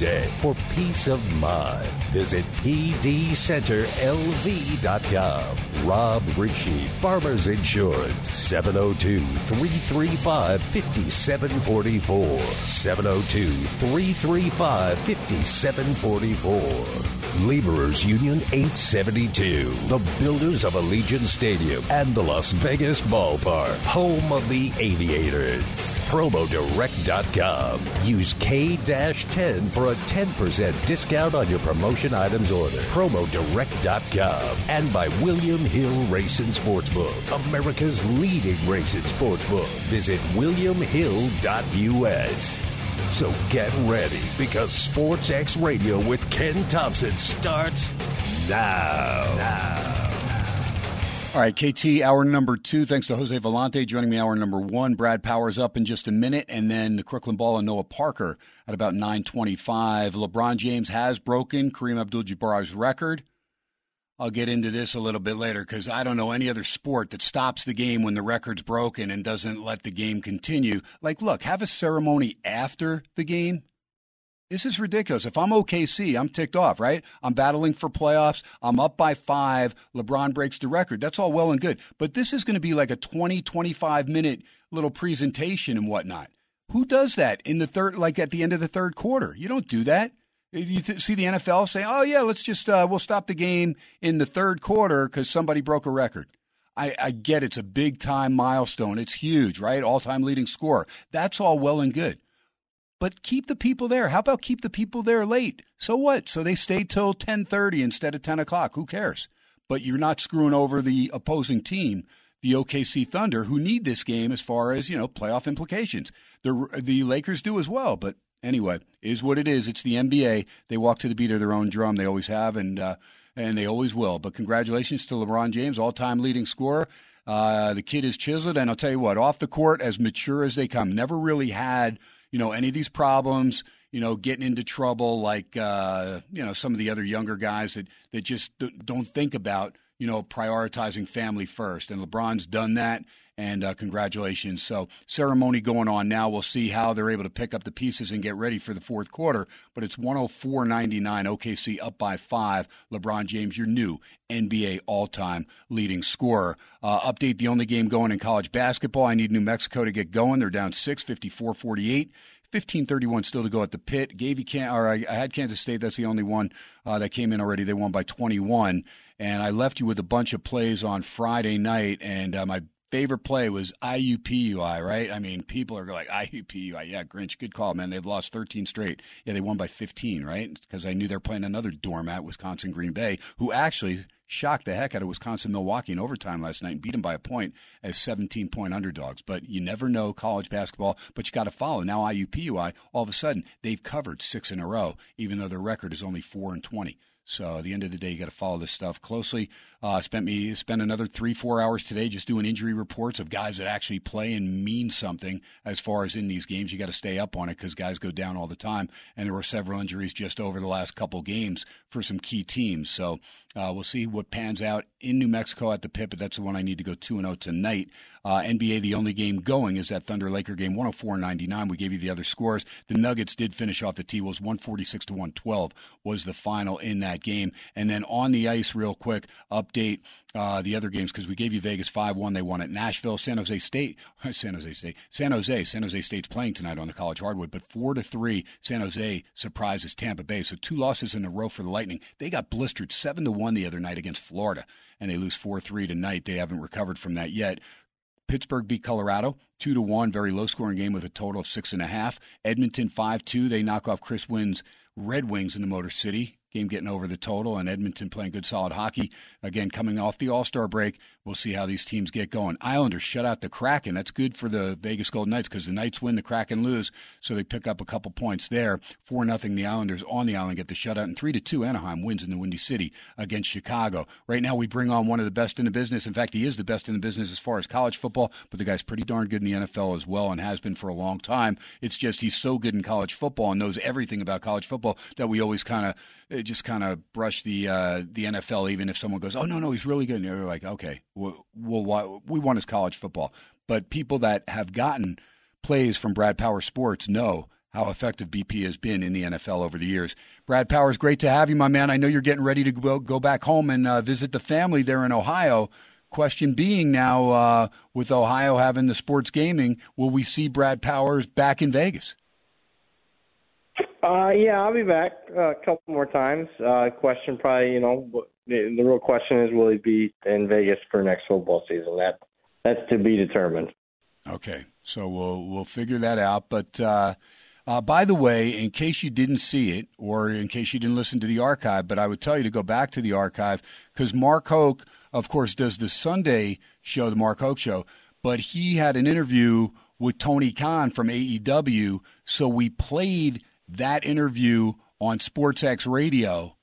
for peace of mind. Visit pdcenterlv.com. Rob Ritchie, Farmers Insurance, 702 335 5744. 702 335 5744. Laborers Union 872, the builders of Allegiant Stadium and the Las Vegas Ballpark, home of the Aviators. PromoDirect.com. Use K-10 for a 10% discount on your promotion items order. PromoDirect.com. And by William Hill Racing Sportsbook, America's leading racing sportsbook. Visit WilliamHill.us. So get ready because Sports X Radio with Ken Thomson starts now. Now. All right, KT, hour number two. Thanks to Jose Volonte joining me. Hour number one. Brad Powers up in just a minute, and then the Crooklyn Ball and Noah Parker at about nine twenty-five. LeBron James has broken Kareem Abdul-Jabbar's record. I'll get into this a little bit later because I don't know any other sport that stops the game when the record's broken and doesn't let the game continue. Like, look, have a ceremony after the game. This is ridiculous. If I'm OKC, I'm ticked off, right? I'm battling for playoffs. I'm up by five. LeBron breaks the record. That's all well and good. But this is going to be like a 20, 25 minute little presentation and whatnot. Who does that in the third, like at the end of the third quarter? You don't do that. You th- see the NFL saying, "Oh yeah, let's just uh, we'll stop the game in the third quarter because somebody broke a record." I, I get it's a big time milestone. It's huge, right? All time leading scorer. That's all well and good. But keep the people there. How about keep the people there late? So what? So they stay till ten thirty instead of ten o'clock. Who cares? But you're not screwing over the opposing team, the OKC Thunder, who need this game as far as you know playoff implications. The the Lakers do as well, but anyway, is what it is. It's the NBA. They walk to the beat of their own drum. They always have, and uh, and they always will. But congratulations to LeBron James, all-time leading scorer. Uh, the kid is chiseled, and I'll tell you what, off the court, as mature as they come. Never really had you know any of these problems. You know, getting into trouble like uh, you know some of the other younger guys that that just don't think about you know prioritizing family first. And LeBron's done that and uh, congratulations. So, ceremony going on now. We'll see how they're able to pick up the pieces and get ready for the fourth quarter. But it's 104 99. OKC up by five. LeBron James, your new NBA all time leading scorer. Uh, update the only game going in college basketball. I need New Mexico to get going. They're down 6, 54 48. 15-31 still to go at the pit. Gave you can or I, I had Kansas State. That's the only one uh, that came in already. They won by 21. And I left you with a bunch of plays on Friday night, and uh, my favorite play was IUPUI, right? I mean, people are like, IUPUI. Yeah, Grinch, good call, man. They've lost 13 straight. Yeah, they won by 15, right? Because I knew they're playing another doormat, Wisconsin Green Bay, who actually shocked the heck out of Wisconsin Milwaukee in overtime last night and beat them by a point as 17 point underdogs. But you never know college basketball, but you got to follow. Now, IUPUI, all of a sudden, they've covered six in a row, even though their record is only 4 and 20. So at the end of the day, you got to follow this stuff closely. Uh, spent me spent another three four hours today just doing injury reports of guys that actually play and mean something as far as in these games. You got to stay up on it because guys go down all the time, and there were several injuries just over the last couple games for some key teams. So uh, we'll see what pans out in New Mexico at the pit, but that's the one I need to go two and zero tonight. Uh, NBA, the only game going is that Thunder Laker game, 104-99. We gave you the other scores. The Nuggets did finish off the T Wolves, 146 to 112 was the final in that game. And then on the ice, real quick update uh, the other games because we gave you Vegas 5 1. They won at Nashville, San Jose State, *laughs* San Jose State, San Jose. San Jose State's playing tonight on the college hardwood, but 4 to 3, San Jose surprises Tampa Bay. So two losses in a row for the Lightning. They got blistered 7 to 1 the other night against Florida, and they lose 4 3 tonight. They haven't recovered from that yet. Pittsburgh beat Colorado two to one, very low scoring game with a total of six and a half. Edmonton five two. They knock off Chris Wynn's Red Wings in the Motor City. Game getting over the total, and Edmonton playing good, solid hockey. Again, coming off the All Star break, we'll see how these teams get going. Islanders shut out the Kraken. That's good for the Vegas Golden Knights because the Knights win, the Kraken lose, so they pick up a couple points there. Four nothing. The Islanders on the island get the shutout, and three to two. Anaheim wins in the Windy City against Chicago. Right now, we bring on one of the best in the business. In fact, he is the best in the business as far as college football, but the guy's pretty darn good in the NFL as well, and has been for a long time. It's just he's so good in college football and knows everything about college football that we always kind of just kind of brush the uh, the NFL. Even if someone goes, "Oh no, no, he's really good," and you're like, "Okay, we'll, we'll we want his college football." But people that have gotten plays from Brad Power Sports know how effective BP has been in the NFL over the years. Brad Powers, great to have you, my man. I know you're getting ready to go, go back home and uh, visit the family there in Ohio. Question being now, uh, with Ohio having the sports gaming, will we see Brad Powers back in Vegas? Uh, yeah, I'll be back uh, a couple more times. Uh, question probably, you know, the, the real question is, will he be in Vegas for next football season? That that's to be determined. Okay, so we'll we'll figure that out. But uh, uh, by the way, in case you didn't see it, or in case you didn't listen to the archive, but I would tell you to go back to the archive because Mark Hoke, of course, does the Sunday show, the Mark Hoke Show. But he had an interview with Tony Khan from AEW, so we played that interview on SportsX Radio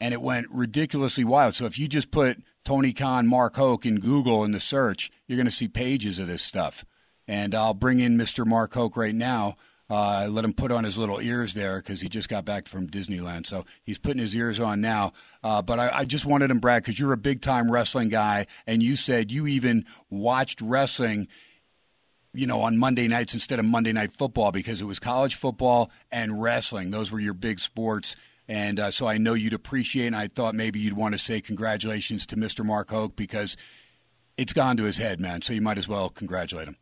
and it went ridiculously wild. So if you just put Tony Khan, Mark Hoke in Google in the search, you're going to see pages of this stuff. And I'll bring in Mr. Mark Hoke right now. Uh, let him put on his little ears there because he just got back from Disneyland. So he's putting his ears on now. Uh, but I, I just wanted him, Brad, because you're a big time wrestling guy, and you said you even watched wrestling you know, on Monday nights instead of Monday night football because it was college football and wrestling. Those were your big sports. And uh, so I know you'd appreciate, and I thought maybe you'd want to say congratulations to Mr. Mark Hoke because it's gone to his head, man. So you might as well congratulate him.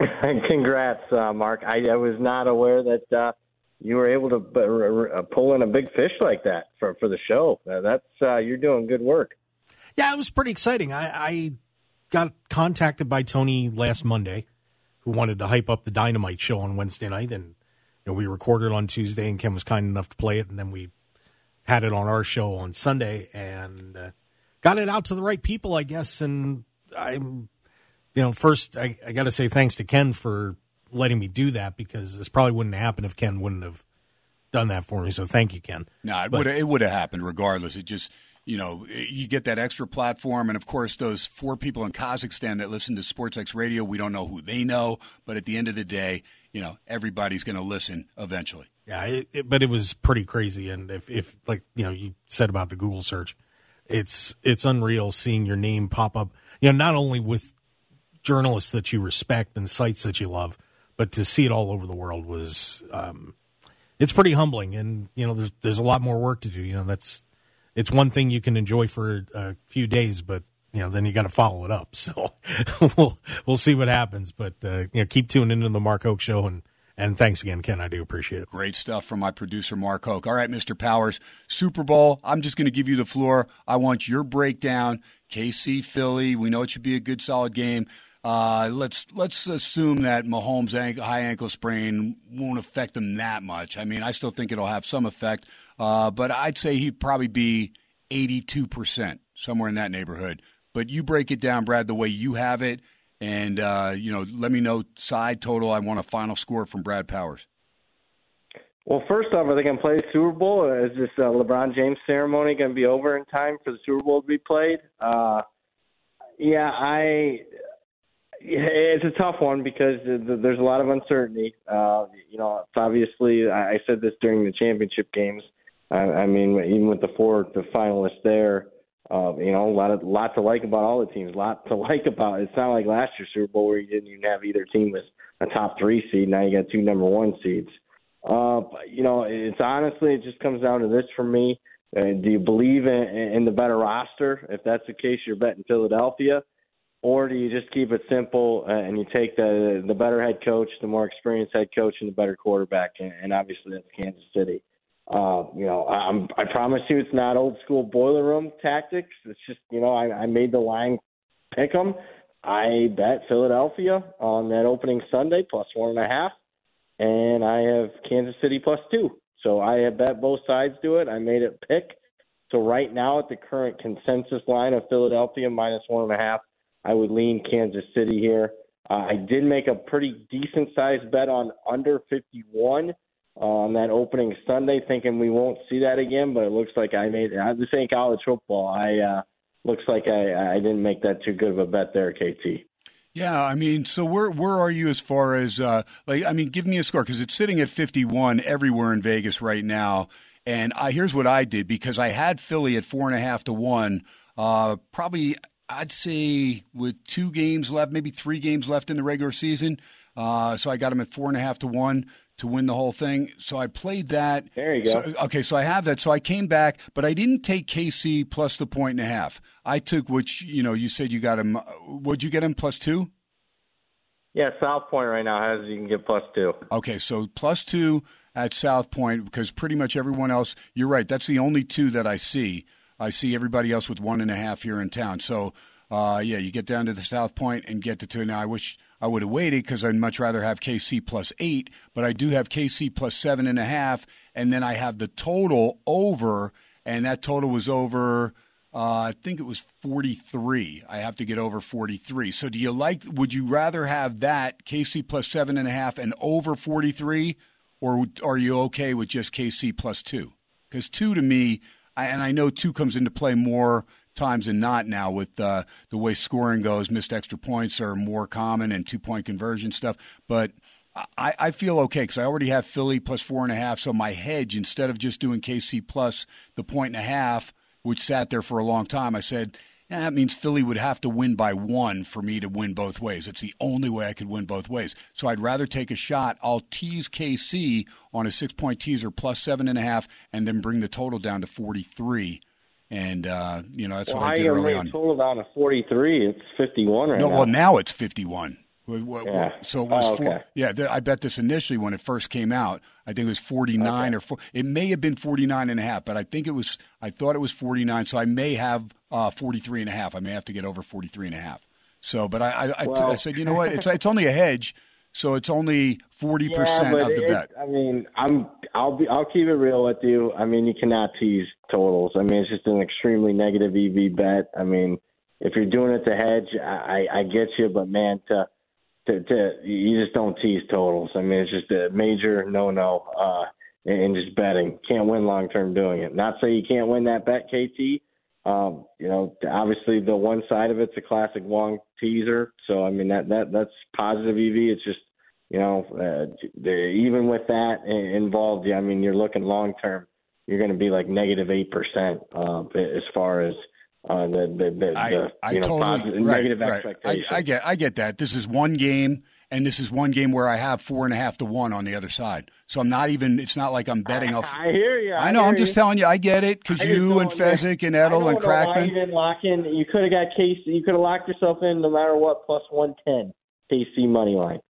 *laughs* Congrats, uh, Mark. I, I was not aware that uh, you were able to b- r- r- pull in a big fish like that for for the show. Uh, that's uh, you're doing good work. Yeah, it was pretty exciting. I, I got contacted by Tony last Monday, who wanted to hype up the Dynamite show on Wednesday night, and you know, we recorded on Tuesday, and Ken was kind enough to play it, and then we had it on our show on Sunday, and uh, got it out to the right people, I guess. And I'm, you know, first I, I got to say thanks to Ken for letting me do that because this probably wouldn't happen if Ken wouldn't have done that for me. So thank you, Ken. No, it would it would have happened regardless. It just you know you get that extra platform, and of course those four people in Kazakhstan that listen to SportsX Radio, we don't know who they know, but at the end of the day, you know everybody's going to listen eventually. Yeah, it, it, but it was pretty crazy. And if, if like you know, you said about the Google search, it's it's unreal seeing your name pop up. You know, not only with journalists that you respect and sites that you love, but to see it all over the world was um, it's pretty humbling. And you know, there's there's a lot more work to do. You know, that's it's one thing you can enjoy for a few days, but you know, then you got to follow it up. *laughs* So we'll we'll see what happens. But uh, you know, keep tuning into the Mark Hoke Show and. And thanks again, Ken. I do appreciate it. Great stuff from my producer, Mark Hoke. All right, Mr. Powers, Super Bowl. I'm just going to give you the floor. I want your breakdown. KC, Philly. We know it should be a good, solid game. Uh, let's let's assume that Mahomes' high ankle sprain won't affect him that much. I mean, I still think it'll have some effect, uh, but I'd say he'd probably be 82 percent, somewhere in that neighborhood. But you break it down, Brad, the way you have it, and uh, you know, let me know side total. I want a final score from Brad Powers. Well, first off, are they going to play the Super Bowl? Is this uh, LeBron James ceremony going to be over in time for the Super Bowl to be played? Uh, yeah, I. It's a tough one because th- th- there's a lot of uncertainty. Uh, you know, it's obviously, I I said this during the championship games. I, I mean, even with the four the finalists there, uh, you know, a lot of lot to like about all the teams. A lot to *laughs* like about. It's not like last year's Super Bowl where you didn't even have either team as a top three seed. Now you got two number one seeds. Uh, you know, it's honestly, it just comes down to this for me. Uh, do you believe in, in the better roster? If that's the case, you're betting Philadelphia, or do you just keep it simple and you take the the better head coach, the more experienced head coach, and the better quarterback? And, and obviously, that's Kansas City. Uh, you know, I- I'm, I promise you, it's not old school boiler room tactics. It's just, you know, I, I made the line pick 'em. I bet Philadelphia on that opening Sunday plus one and a half and I have Kansas City plus two. So I have bet both sides do it. I made it pick. So right now, at the current consensus line of Philadelphia minus one and a half, I would lean Kansas City here. Uh, I did make a pretty decent sized bet on under 51 uh, on that opening Sunday, thinking we won't see that again. But it looks like I made. I this ain't college football. I uh, looks like I, I didn't make that too good of a bet there, KT. Yeah, I mean, so where where are you as far as uh, like? I mean, give me a score because it's sitting at fifty one everywhere in Vegas right now. And I here's what I did because I had Philly at four and a half to one. Uh, probably I'd say with two games left, maybe three games left in the regular season. Uh, so I got him at four and a half to one to win the whole thing. So I played that. There you go. So- okay, so I have that. So I came back, but I didn't take KC plus the point and a half. I took which you know you said you got him. Would you get him plus two? Yeah, South Point right now has you can get plus two. Okay, so plus two at South Point because pretty much everyone else. You're right. That's the only two that I see. I see everybody else with one and a half here in town. So, uh, yeah, you get down to the South Point and get the two. Now, I wish I would have waited because I'd much rather have KC plus eight, but I do have KC plus seven and a half, and then I have the total over, and that total was over. Uh, I think it was 43. I have to get over 43. So do you like, would you rather have that KC plus seven and a half and over 43? Or are you okay with just KC plus two? Because two to me, I, and I know two comes into play more times than not now with uh, the way scoring goes. Missed extra points are more common and two point conversion stuff. But I, I feel okay because I already have Philly plus four and a half. So my hedge, instead of just doing KC plus the point and a half, which sat there for a long time, I said, yeah, that means Philly would have to win by one for me to win both ways. It's the only way I could win both ways. So I'd rather take a shot. I'll tease KC on a six point teaser plus seven and a half, and then bring the total down to 43. And, uh, you know, that's Well, what I did early on. total down to forty three? It's fifty one right No, now. well, now it's 51. Wh- wh- Yeah. So it was Oh, four, okay. yeah. th- I bet this initially when it first came out. I think it was 49 or four. It may have been 49 and a half, but I think it was. I thought it was 49. So I may have uh, 43 and a half. I may have to get over 43 and a half. So, but I, I, I, Well- I said, you know what? It's it's only a hedge, so it's only 40 percent of the it- bet. I mean, I'm I'll be I'll keep it real with you. I mean, you cannot tease totals. I mean, it's just an extremely negative EV bet. I mean, if you're doing it to hedge, I I, I get you, but man, to to, to you just don't tease totals. I mean, it's just a major no no. Uh, in in just betting, can't win long term doing it. Not say you can't win that bet, KT. Um, you know, obviously the one side of it's a classic long teaser. So I mean that that that's positive EV. It's just you know, uh, the, even with that involved, yeah, I mean, you're looking long term, you're going to be like negative eight percent uh, as far as uh, the the, the, I, the I you know, totally positive, right, negative right. expectations. I, I get I get that. This is one game, and this is one game where I have four and a half to one on the other side. So I'm not even. It's not like I'm betting. off. I hear you. I know. I'm just you. telling you. I get it because you and Fezzik and Edel and why you Crackman. didn't lock in. You could have got KC. You could have locked yourself in no matter what plus one ten KC money line.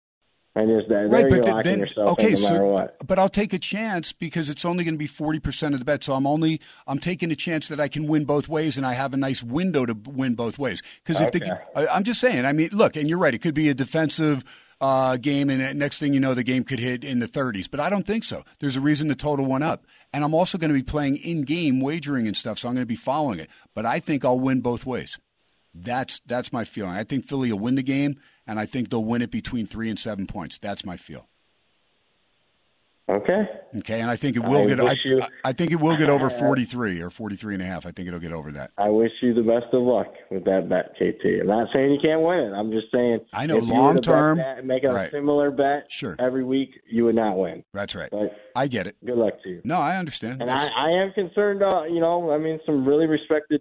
And there's that. Right, there but then yourself okay, in no matter so what. but I'll take a chance because it's only going to be forty percent of the bet. So I'm only I'm taking a chance that I can win both ways, and I have a nice window to win both ways. Because if the Okay. I, I'm just saying, I mean, look, and you're right, it could be a defensive. Uh, game and next thing you know, the game could hit in the 30s. But I don't think so. There's a reason the total went up, and I'm also going to be playing in-game wagering and stuff, so I'm going to be following it. But I think I'll win both ways. That's that's my feeling. I think Philly will win the game, and I think they'll win it between three and seven points. That's my feel. Okay. Okay, and I think it will I get. I, you- I think it will get over *laughs* 43 or 43 and a half. I think it'll get over that. I wish you the best of luck with that bet, KT. I'm not saying you can't win it. I'm just saying I know if you were long term, and make a right. similar bet Sure. every week, you would not win. That's right. But I get it. good luck to you. No, I understand. And I, I am concerned. Uh, you know, I mean, some really respected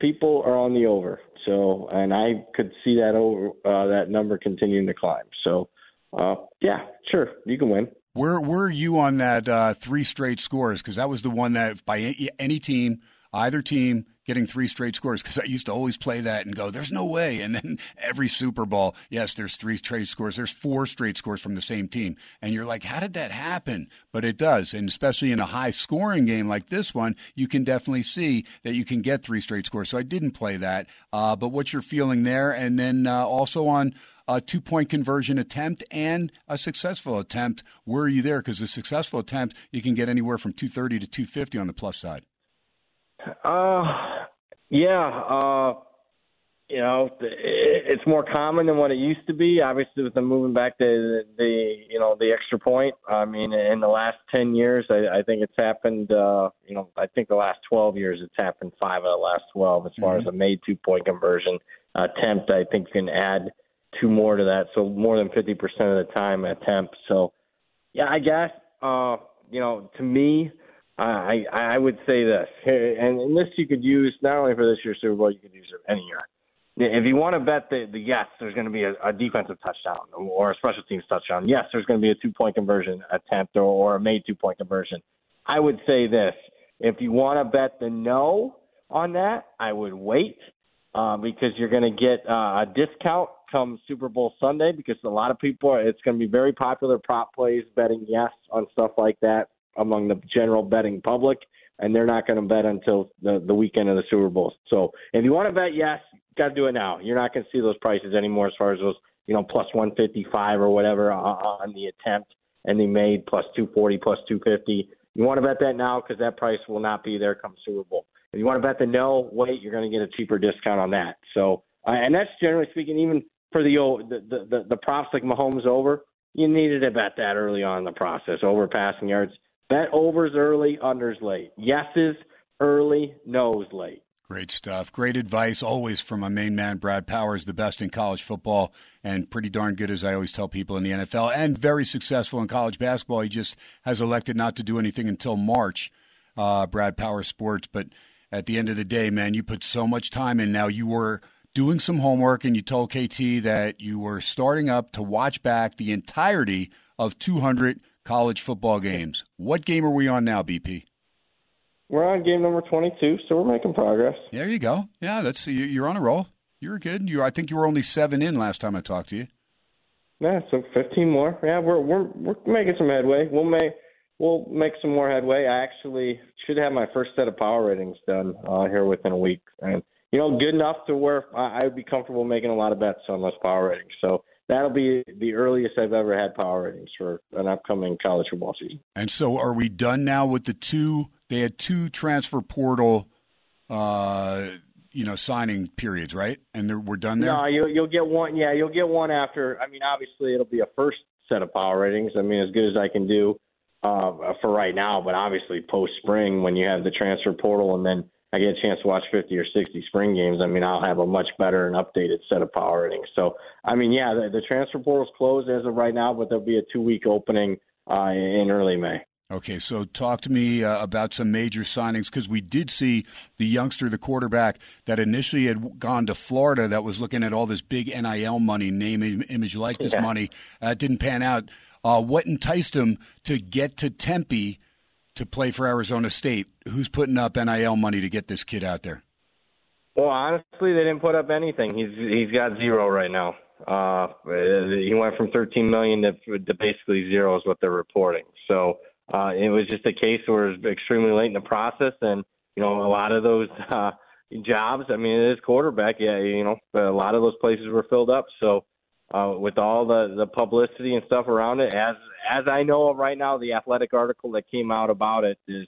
people are on the over. So, and I could see that over uh, that number continuing to climb. So, uh, yeah, sure, you can win. Where were you on that uh, three straight scores? Because that was the one that by any, team, either team getting three straight scores. Because I used to always play that and go, "There's no way." And then *laughs* every Super Bowl, yes, there's three straight scores. There's four straight scores from the same team, and you're like, "How did that happen?" But it does, and especially in a high scoring game like this one, you can definitely see that you can get three straight scores. So I didn't play that. Uh, but what's your feeling there? And then uh, also on a two point conversion attempt and a successful attempt. Were you there? Because a successful attempt, you can get anywhere from 230 to 250 on the plus side. Uh, yeah. Uh, you know, it's more common than what it used to be. Obviously, with them moving back to the, the you know the extra point. I mean, in the last ten years, I, I think it's happened. Uh, you know, I think the last twelve years, it's happened five of the last twelve. As far as a made two point conversion attempt, I think you can add two more to that. So more than fifty percent of the time attempt. So yeah, I guess. Uh, you know, to me, I I I would say this, and, and this you could use not only for this year's Super Bowl, you could use it any year. If you want to bet the, the yes, there's going to be a, a defensive touchdown or a special teams touchdown. Yes, there's going to be a two point conversion attempt or, or a made two point conversion. I would say this: if you want to bet the no on that, I would wait uh, because you're going to get uh, a discount come Super Bowl Sunday because a lot of people are, it's going to be very popular prop plays betting yes on stuff like that among the general betting public, and they're not going to bet until the the weekend of the Super Bowl. So if you want to bet yes, got to do it now. You're not going to see those prices anymore as far as those you know plus 155 or whatever on, the attempt, and they made plus 240, plus 250. You want to bet that now because that price will not be there come Super Bowl. If you want to bet the no, wait, you're going to get a cheaper discount on that. So, uh, and that's generally speaking, even for the the, the the the props like Mahomes over, you needed to bet that early on in the process. Over passing yards, bet overs early, unders late. Yeses early, nos late. Great stuff. Great advice always from my main man, Brad Powers, the best in college football and pretty darn good, as I always tell people in the NFL, and very successful in college basketball. He just has elected not to do anything until March, uh, Brad Powers Sports. But at the end of the day, man, you put so much time in now. You were doing some homework and you told KT that you were starting up to watch back the entirety of 200 college football games. What game are we on now, BP? We're on game number 22, so we're making progress. There you go. Yeah, that's you- you're on a roll. You're good. You, I think you were only seven in last time I talked to you. Yeah, so 15 more. Yeah, we're we're we're making some headway. We'll make we'll make some more headway. I actually should have my first set of power ratings done uh, here within a week, and you know, good enough to where I, I would be comfortable making a lot of bets on those power ratings. So that'll be the earliest I've ever had power ratings for an upcoming college football season. And so, are we done now with the two? They had two transfer portal, uh, you know, signing periods, right? And we're done there. No, you, you'll get one. Yeah, you'll get one after. I mean, obviously, it'll be a first set of power ratings. I mean, as good as I can do uh, for right now. But obviously, post spring, when you have the transfer portal, and then I get a chance to watch 50 or 60 spring games, I mean, I'll have a much better and updated set of power ratings. So, I mean, yeah, the, the transfer portal's closed as of right now, but there'll be a two week opening uh, in early May. Okay, so talk to me uh, about some major signings because we did see the youngster, the quarterback that initially had gone to Florida, that was looking at all this big NIL money, name, im- image, likeness Yeah. money. Uh, didn't pan out. Uh, what enticed him to get to Tempe to play for Arizona State? Who's putting up NIL money to get this kid out there? Well, honestly, they didn't put up anything. He's he's got zero right now. Uh, he went from 13 million to, to basically zero is what they're reporting. So uh, it was just a case where it was extremely late in the process, and you know a lot of those uh, jobs. I mean, it is quarterback. Yeah, you know, a lot of those places were filled up. So uh, with all the the publicity and stuff around it, as as I know right now, the athletic article that came out about it is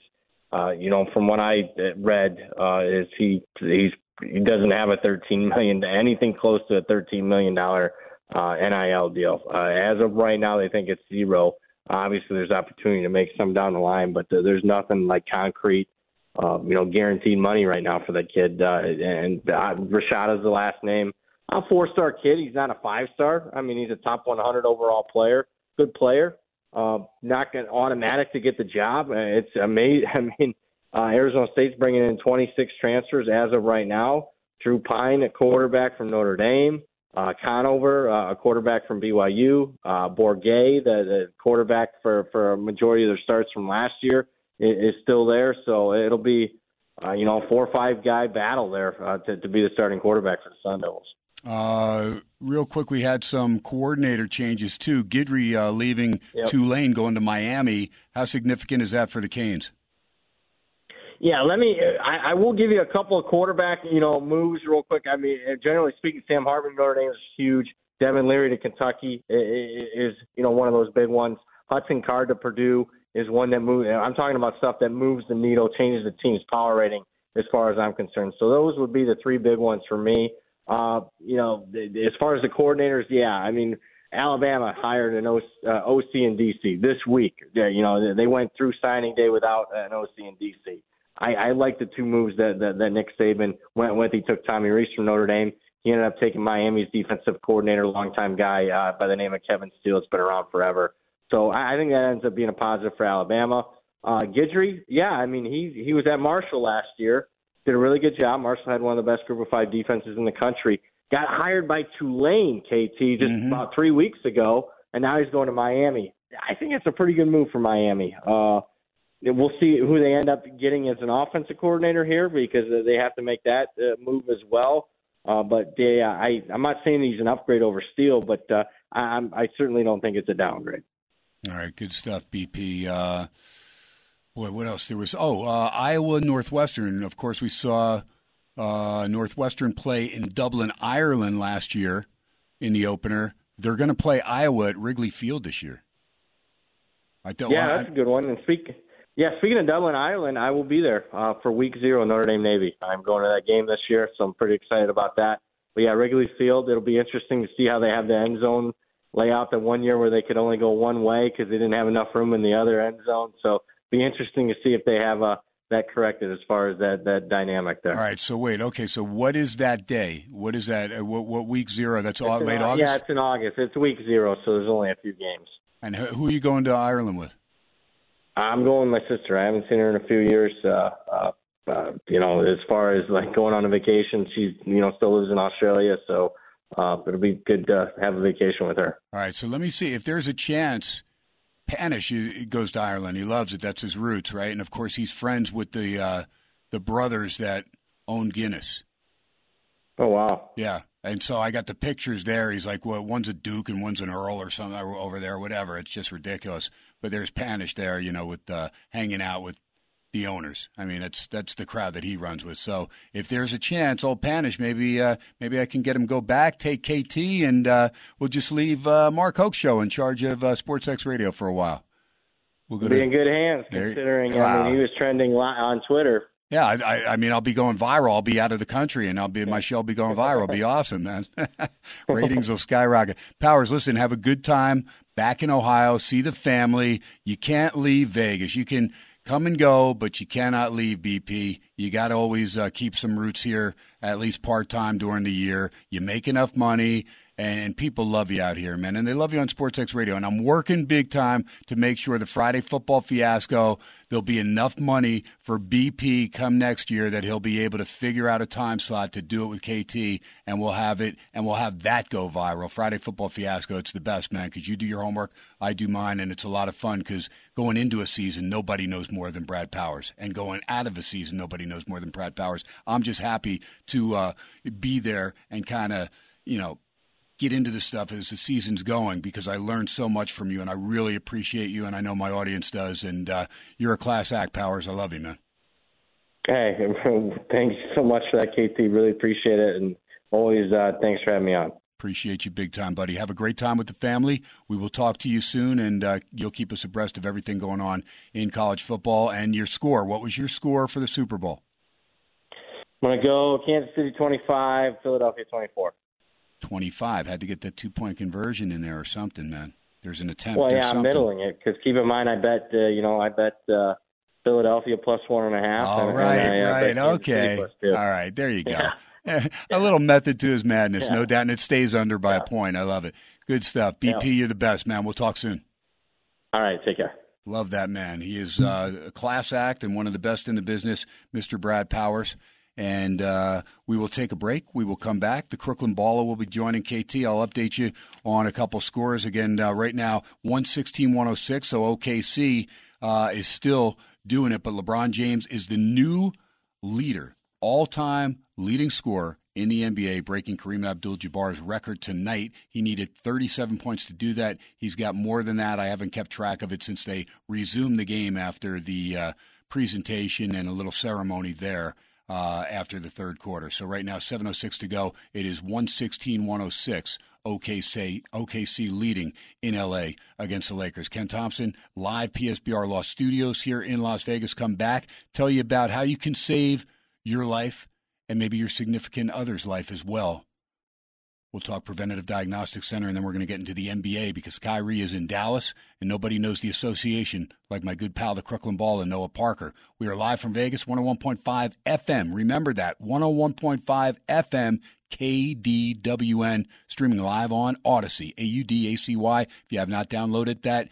uh, you know, from what I uh, read, uh, is he he's he doesn't have a 13 million anything close to a 13 million dollar uh, NIL deal. Uh, as of right now, they think it's zero. Obviously, there's opportunity to make some down the line, but uh, there's nothing like concrete, uh, you know, guaranteed money right now for that kid. Uh, and uh, Rashad is the last name. A four-star kid. He's not a five-star. I mean, he's a top 100 overall player. Good player uh, not going automatic to get the job. Uh, It's amazing. *laughs* I mean, uh, Arizona State's bringing in 26 transfers as of right now. Drew Pyne, a quarterback from Notre Dame. Uh, Conover, uh, a quarterback from BYU. Uh, Bourguet, the, the quarterback for, for a majority of their starts from last year, is, is still there. So it'll be, uh, you know, a four or five guy battle there uh, to, to be the starting quarterback for the Sun Devils. Uh, real quick, we had some coordinator changes too. Guidry uh, leaving Yep. Tulane, going to Miami. How significant is that for the Canes? Yeah, let me. I, I will give you a couple of quarterback, you know, moves real quick. I mean, uh, generally speaking, Sam Hartman Notre Dame is huge. Devin Leary to Kentucky is you know one of those big ones. Hudson Card to Purdue is one that moves. I'm talking about stuff that moves the needle, changes the team's power rating as far as I'm concerned. So those would be the three big ones for me. Uh, you know, th- as far as the coordinators, yeah, I mean, Alabama hired an OC, uh, OC in DC this week. Yeah, you know, they went through signing day without an OC in DC. I, I like the two moves that, that, that Nick Saban went with. He took Tommy Rees from Notre Dame. He ended up taking Miami's defensive coordinator, longtime guy uh, by the name of Kevin Steele. It's been around forever. So I, I think that ends up being a positive for Alabama. Uh, Guidry, yeah, I mean he he was at Marshall last year, did a really good job. Marshall had one of the best Group of Five defenses in the country. Got hired by Tulane, KT, just about three weeks ago, and now he's going to Miami. I think it's a pretty good move for Miami. Uh, we'll see who they end up getting as an offensive coordinator here because they have to make that uh, move as well. Uh, but they, I, I'm not saying he's an upgrade over Steele, but uh, I, I'm- I certainly don't think it's a downgrade. All right, good stuff, BP. Uh, boy, what else? There was oh, uh, Iowa Northwestern. Of course, we saw uh, Northwestern play in Dublin, Ireland last year in the opener. They're going to play Iowa at Wrigley Field this year. I don't. Yeah, I- that's a good one. And speak, yeah, speaking of Dublin, Ireland, I will be there uh, for Week Zero, Notre Dame Navy. I'm going to that game this year, so I'm pretty excited about that. But yeah, Wrigley Field, it'll be interesting to see how they have the end zone layout. The one year where they could only go one way because they didn't have enough room in the other end zone. So be interesting to see if they have uh, that corrected as far as that that dynamic there. All right. So wait. Okay. So what is that day? What is that? Uh, what, what week zero? That's all, It's in late August. Yeah, it's in August. It's Week Zero, so there's only a few games. And who, who are you going to Ireland with? I'm going with my sister. I haven't seen her in a few years. Uh, uh, uh, you know, as far as like going on a vacation, she's you know still lives in Australia, so uh, it'll be good to have a vacation with her. All right, so let me see if there's a chance. Panish he- goes to Ireland. He loves it. That's his roots, right? And of course, he's friends with the uh, the brothers that own Guinness. Oh wow! Yeah, and so I got the pictures there. He's like, well, one's a duke and one's an earl or something over there, whatever. It's just ridiculous. But there's Panish there, you know, with uh, hanging out with the owners. I mean, that's that's the crowd that he runs with. So if there's a chance, old Panish, maybe uh, maybe I can get him go back, take KT, and uh, we'll just leave uh, Mark Hoke show in charge of uh, Sports X Radio for a while. We'll go Be to in good hands There- considering. I mean, he was trending on Twitter. Yeah, I, I, I mean, I'll be going viral. I'll be out of the country, and I'll be my show will be going viral. It'll be *laughs* awesome, man. *laughs* Ratings will skyrocket. Powers, listen, have a good time back in Ohio. See the family. You can't leave Vegas. You can come and go, but you cannot leave BP. You got to always uh, keep some roots here, at least part time during the year. You make enough money. And, and people love you out here, man. And they love you on Sports X Radio. And I'm working big time to make sure the Friday football fiasco, there'll be enough money for BP come next year that he'll be able to figure out a time slot to do it with KT. And we'll have it, and we'll have that go viral. Friday football fiasco, it's the best, man, because you do your homework, I do mine, and it's a lot of fun because going into a season, nobody knows more than Brad Powers. And going out of a season, nobody knows more than Brad Powers. I'm just happy to uh, be there and kind of, you know, get into this stuff as the season's going because I learned so much from you and I really appreciate you and I know my audience does and uh, you're a class act, Powers. I love you, man. Hey, *laughs* thanks so much for that, KT. Really appreciate it, and always uh, thanks for having me on. Appreciate you big time, buddy. Have a great time with the family. We will talk to you soon and uh, you'll keep us abreast of everything going on in college football and your score. What was your score for the Super Bowl? I'm gonna go Kansas City 25, Philadelphia 24. 25. Had to get that two point conversion in there or something, man. There's an attempt. Well, yeah, I'm middling it because keep in mind, I bet uh, you know, I bet uh, Philadelphia plus one and a half. All and, right, and I, uh, right, bet Kansas City okay. All right, there you go. *laughs* Yeah. *laughs* a little method to his madness, Yeah. no doubt, and it stays under by Yeah. a point. I love it. Good stuff. BP, Yeah. you're the best, man. We'll talk soon. All right, take care. Love that man. He is uh, a class act and one of the best in the business, Mr. Brad Powers. And uh, we will take a break. We will come back. The Crooklyn Balla will be joining KT. I'll update you on a couple scores. Again, uh, right now, 116 106. So OKC uh, is still doing it, but LeBron James is the new leader, all time leading scorer in the NBA, breaking Kareem Abdul Jabbar's record tonight. He needed 37 points to do that. He's got more than that. I haven't kept track of it since they resumed the game after the uh, presentation and a little ceremony there. Uh, after the third quarter. So right now, 7.06 to go. It is 116 106. OKC, OKC leading in LA against the Lakers. Ken Thomson, live PSBR Law Studios here in Las Vegas. Come back, tell you about how you can save your life and maybe your significant other's life as well. We'll talk Preventative Diagnostic Center, and then we're going to get into the NBA because Kyrie is in Dallas, and nobody knows the association like my good pal, the Crooklyn Ball, and Noah Parker. We are live from Vegas, 101.5 FM. Remember that, 101.5 FM, KDWN, streaming live on Audacy, A-U-D-A-C-Y. If you have not downloaded that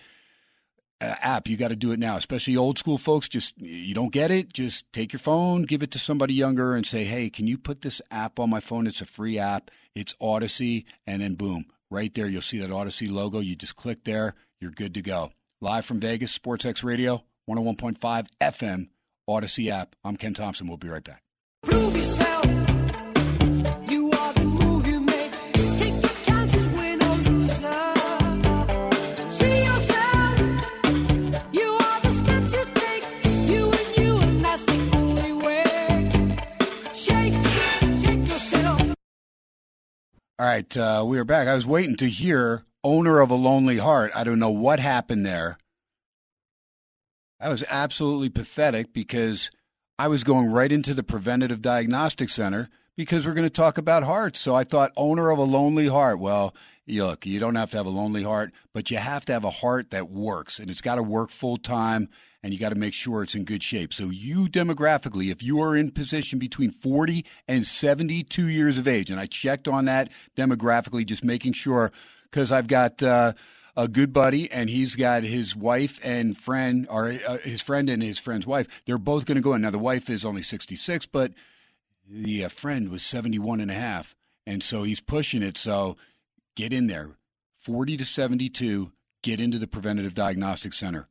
app, you got to do it now. Especially old school folks, just you don't get it, just take your phone, give it to somebody younger, and say, "Hey, can you put this app on my phone? It's a free app. It's Audacy." And then boom, right there, you'll see that Audacy logo. You just click there, you're good to go. Live from Vegas, SportsX Radio, 101.5 FM, Audacy app. I'm Ken Thomson. We'll be right back. All right, uh, we are back. I was waiting to hear owner of a lonely heart. I don't know what happened there. That was absolutely pathetic because I was going right into the preventative diagnostic center because we're going to talk about hearts. So I thought owner of a lonely heart. Well, look, you don't have to have a lonely heart, but you have to have a heart that works and it's got to work full time and you got to make sure it's in good shape. So you demographically, if you are in position between 40 and 72 years of age, and I checked on that demographically, just making sure because I've got uh, a good buddy and he's got his wife and friend, or uh, his friend and his friend's wife. They're both going to go in. Now the wife is only 66, but the uh, friend was 71 and a half, and so he's pushing it. So get in there, 40 to 72. Get into the preventative diagnostic center.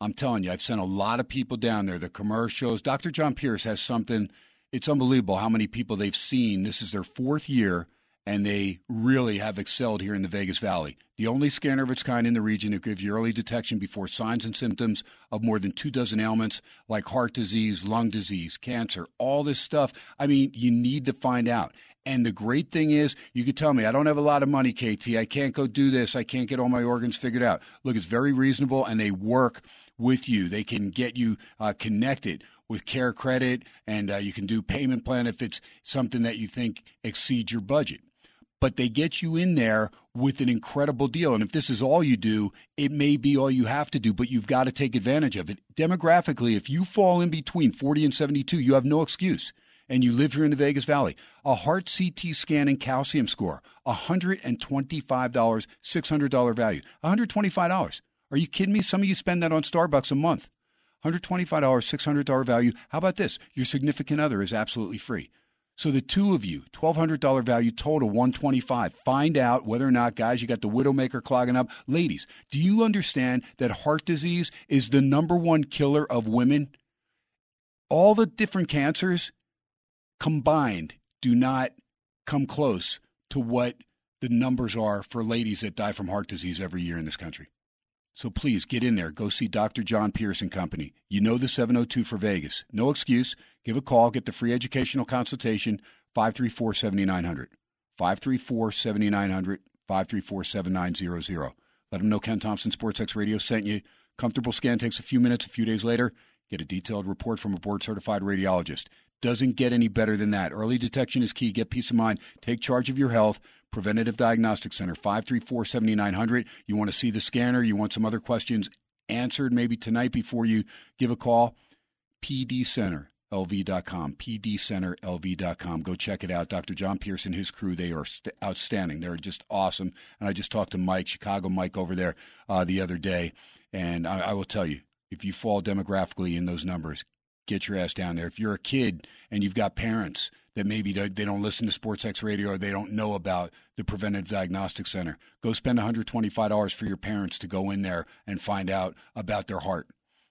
I'm telling you, I've sent a lot of people down there. The commercials. Dr. John Pierce has something. It's unbelievable how many people they've seen. This is their fourth year, and they really have excelled here in the Vegas Valley. The only scanner of its kind in the region that gives you early detection before signs and symptoms of more than two dozen ailments like heart disease, lung disease, cancer, all this stuff. I mean, you need to find out. And the great thing is, you could tell me, I don't have a lot of money, KT. I can't go do this. I can't get all my organs figured out. Look, it's very reasonable, and they work with you. They can get you uh, connected with Care Credit, and uh, you can do payment plan if it's something that you think exceeds your budget. But they get you in there with an incredible deal. And if this is all you do, it may be all you have to do, but you've got to take advantage of it. Demographically, if you fall in between 40 and 72, you have no excuse and you live here in the Vegas Valley, a heart CT scan and calcium score, $125, $600 value. $125. Are you kidding me? Some of you spend that on Starbucks a month. $125, $600 value. How about this? Your significant other is absolutely free. So the two of you, $1,200 value total, 125. Find out whether or not, guys, you got the widowmaker clogging up. Ladies, do you understand that heart disease is the number one killer of women? All the different cancers combined do not come close to what the numbers are for ladies that die from heart disease every year in this country. So please get in there. Go see Dr. John and Company. You know the 702 for Vegas. No excuse. Give a call. Get the free educational consultation. 534 7900. 534 7900. 534 7900. Let them know Ken Thomson Sports X Radio sent you. Comfortable scan takes a few minutes. A few days later, get a detailed report from a board certified radiologist. Doesn't get any better than that. Early detection is key. Get peace of mind. Take charge of your health. Preventative Diagnostic Center, 534 7900. You want to see the scanner? You want some other questions answered maybe tonight before you give a call? PD Center, PDCenterLV.com. PDCenterLV.com. Go check it out. Dr. John Pierce and his crew, they are st- outstanding. They're just awesome. And I just talked to Mike, Chicago Mike, over there uh, the other day. And I, I will tell you, if you fall demographically in those numbers, get your ass down there. If you're a kid and you've got parents that maybe they don't listen to Sports X Radio or they don't know about the Preventive Diagnostic Center, go spend $125 for your parents to go in there and find out about their heart.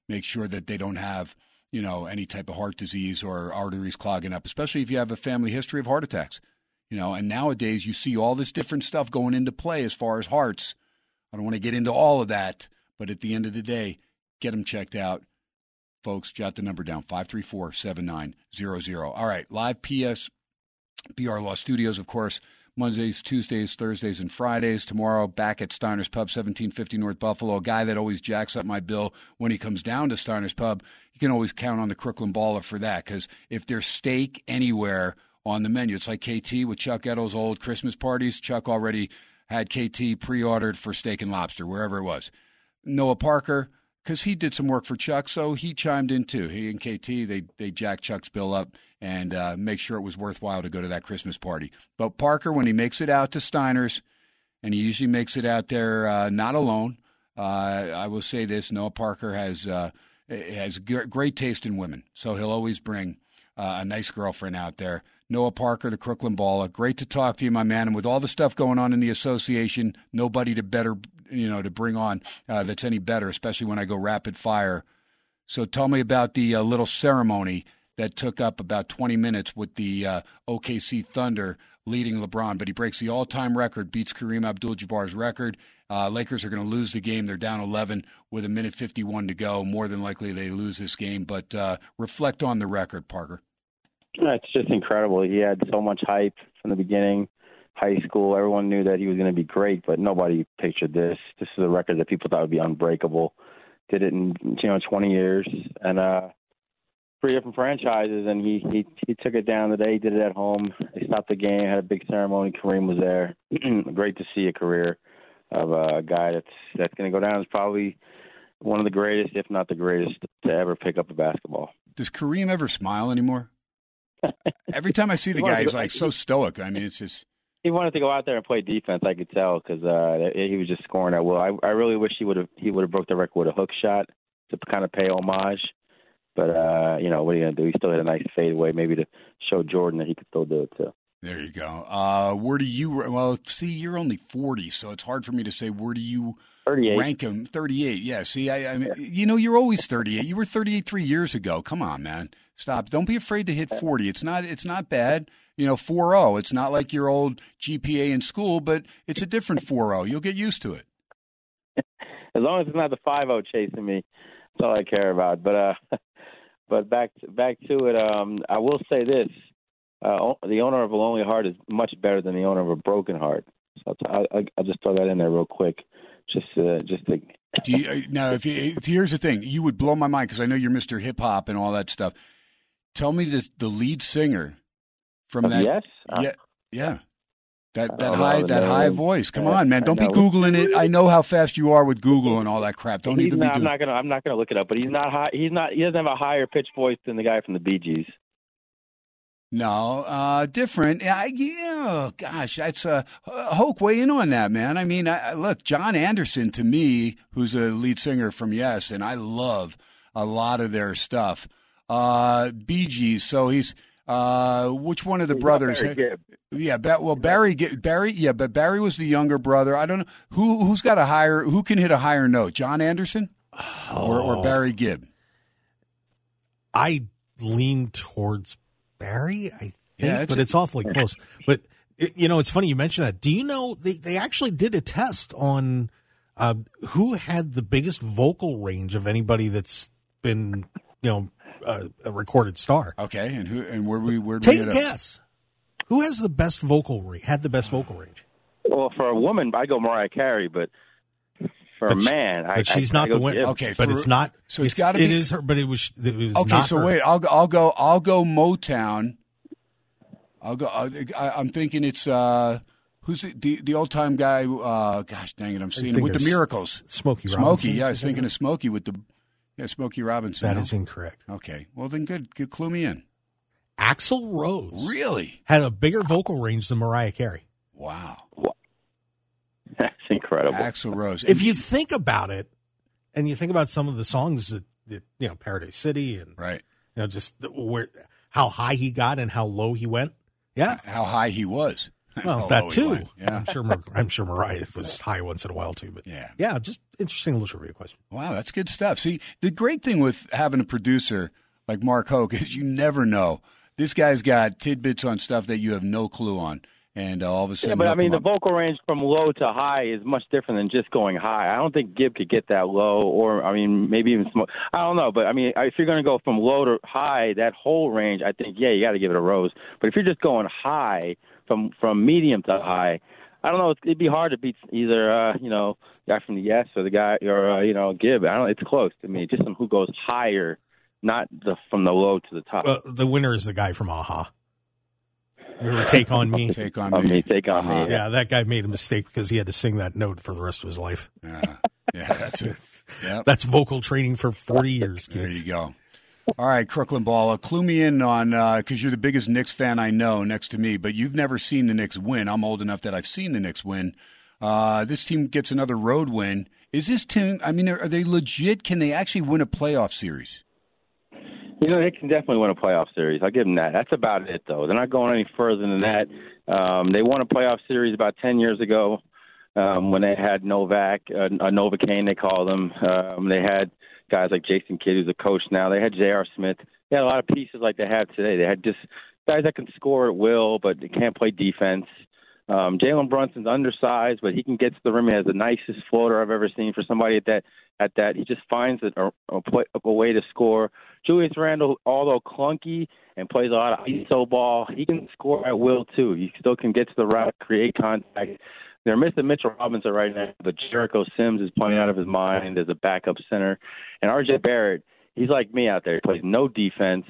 Make sure that they don't have, you know, any type of heart disease or arteries clogging up, especially if you have a family history of heart attacks. You know, and nowadays you see all this different stuff going into play as far as hearts. I don't want to get into all of that, but at the end of the day, get them checked out folks, jot the number down 534 7900. All right, live PS BR Law Studios, of course. Mondays, Tuesdays, Thursdays, and Fridays. Tomorrow, back at Steiner's Pub, 1750 North Buffalo. A guy that always jacks up my bill when he comes down to Steiner's Pub. You can always count on the Crooklyn Balla for that because if there's steak anywhere on the menu, it's like KT with Chuck Edel's old Christmas parties. Chuck already had KT pre ordered for steak and lobster, wherever it was. Noah Parker, because he did some work for Chuck, so he chimed in too. He and KT, they they jacked Chuck's bill up and uh, make sure it was worthwhile to go to that Christmas party. But Parker, when he makes it out to Steiner's, and he usually makes it out there uh, not alone. Uh, I will say this: Noah Parker has uh, has great taste in women, so he'll always bring uh, a nice girlfriend out there. Noah Parker, the Crooklyn Balla, great to talk to you, my man. And with all the stuff going on in the association, nobody to better, you know, to bring on uh, that's any better, especially when I go rapid fire. So tell me about the uh, little ceremony that took up about 20 minutes with the uh, OKC Thunder leading LeBron, but he breaks the all-time record, beats Kareem Abdul-Jabbar's record. Uh, Lakers are going to lose the game. They're down 11 with a minute 51 to go. More than likely, they lose this game. But uh, reflect on the record, Parker. It's just incredible. He had so much hype from the beginning. High school, everyone knew that he was going to be great, but nobody pictured this. This is a record that people thought would be unbreakable. Did it in you know 20 years, and uh, three different franchises, and he he he took it down today. He did it at home. They stopped the game, had a big ceremony. Kareem was there. *clears throat* Great to see a career of a guy that's that's going to go down as probably one of the greatest, if not the greatest, to ever pick up a basketball. Does Kareem ever smile anymore? *laughs* Every time I see the guy, he's like so stoic. I mean, it's just He wanted to go out there and play defense. I could tell because uh, he was just scoring at will. I, I really wish he would have he would have broke the record with a hook shot to kind of pay homage. But uh, you know what are you gonna do? He still had a nice fadeaway, maybe to show Jordan that he could still do it too. there. You go. Uh, where do you? Well, see, you're only 40, so it's hard for me to say where do you 38. rank him. 38. Yeah. See, I, I mean, you know, you're always 38. You were 38 three years ago. Come on, man. Stop. Don't be afraid to hit 40. It's not. It's not bad. You know, 4-0. It's not like your old GPA in school, but it's a different 4-0. You'll get used to it. *laughs* As long as it's not the five zero chasing me, that's all I care about. But uh, *laughs* but back to, back to it. Um, I will say this: uh, the owner of a lonely heart is much better than the owner of a broken heart. So I'll, I'll, I'll just throw that in there real quick, just uh, just to *laughs* Do you, uh, now, if you, here's the thing, you would blow my mind because I know you're Mr. Hip Hop and all that stuff. Tell me this, the lead singer from Of that. Yes? Uh, yeah, yeah. That that high that no. high voice. Come on, man! Don't be googling it. I know how fast you are with Google and all that crap. Don't he's even not, be I'm not gonna I'm not gonna look it up, but he's not high. He's not. He doesn't have a higher pitched voice than the guy from the Bee Gees. No, uh, different. Yeah, I- yeah, gosh, that's uh, Hoke. Weigh in on that, man. I mean, I, I- look, Jon Anderson to me, who's a lead singer from Yes, and I love a lot of their stuff. Uh, Bee Gees. So he's uh, which one of the He's brothers? Barry Gibb. Yeah, ba- well, Barry, Barry, yeah, but Barry was the younger brother. I don't know who who's got a higher, who can hit a higher note, Jon Anderson or, or Barry Gibb. I lean towards Barry, I think, Yeah, but a- it's awfully close. But it, you know, it's funny you mentioned that. Do you know they they actually did a test on uh, who had the biggest vocal range of anybody that's been you know uh, a recorded star? Okay, and who and where we where do we Take a hit up? guess. Who has the best vocal range? Had the best vocal range? Well, for a woman, I go Mariah Carey, but for But a she- man, I, But she's I, not I the go winner. Okay, but for- it's not. so it's gotta be- is her, but it was. It was Okay, not so her. wait, I'll go. I'll go I'll go Motown. I'll go. I, I'm thinking it's uh, who's the the, the old time guy? Uh, gosh dang it, I'm seeing him with the Miracles. Smokey Smokey, Robinson, yeah, I was thinking of Smokey with the yeah Smokey Robinson. That no? is incorrect. okay. Well then, good, good. Clue me in. Axl Rose Really? had a bigger vocal range than Mariah Carey. Wow. That's incredible. Axl Rose. If you think about it, and you think about some of the songs that, that you know, Paradise City, and right, you know, just where how high he got and how low he went. Yeah, how high he was. *laughs* well, How that too. went. Yeah. I'm sure. Mar- I'm sure Mariah was high once in a while too. But Yeah. yeah, just interesting little trivia question. Wow, that's good stuff. See, the great thing with having a producer like Mark Hoke is you never know. This guy's got tidbits on stuff that you have no clue on, and uh, all of a sudden, Yeah, but I mean, the up- vocal range from low to high is much different than just going high. I don't think Gibb could get that low, or I mean, maybe even smoke. I don't know, but I mean, if you're going to go from low to high, that whole range, I think, yeah, you got to give it a rose. But if you're just going high from from medium to high. I don't know. It'd be hard to beat either, uh, you know, guy from the Yes or the guy or uh, you know Gibb. I don't. It's close to me. Just some who goes higher, not the from the low to the top. Well, the winner is the guy from a-ha. Remember *laughs* Take on Me? Take on On me. me, take on me. Yeah, that guy made a mistake because he had to sing that note for the rest of his life. Yeah, yeah, that's it. *laughs* Yep. That's vocal training for 40 years, There you go. All right, Crooklyn Balla, uh, clue me in on because you're the biggest Knicks fan I know next to me, but you've never seen the Knicks win. I'm old enough that I've seen the Knicks win. Uh, this team gets another road win. Is this team? I mean, are, they legit? Can they actually win a playoff series? You know, they can definitely win a playoff series. I'll give them that. That's about it, though. They're not going any further than that. Um, they won a playoff series about 10 years ago um, when they had Novak, uh, uh, Novocaine, they call them. Um, they had guys like Jason Kidd, who's a coach now. They had J.R. Smith. They had a lot of pieces like they have today. They had just guys that can score at will, but they can't play defense. Um, Jalen Brunson's undersized, but he can get to the rim. He has the nicest floater I've ever seen for somebody at that. At that, he just finds a, a, play, a way to score. Julius Randle, although clunky and plays a lot of iso ball, he can score at will too. He still can get to the rack, create contact. They're missing Mitchell Robinson right now, but Jericho Sims is playing out of his mind as a backup center, and RJ Barrett, he's like me out there. He plays no defense,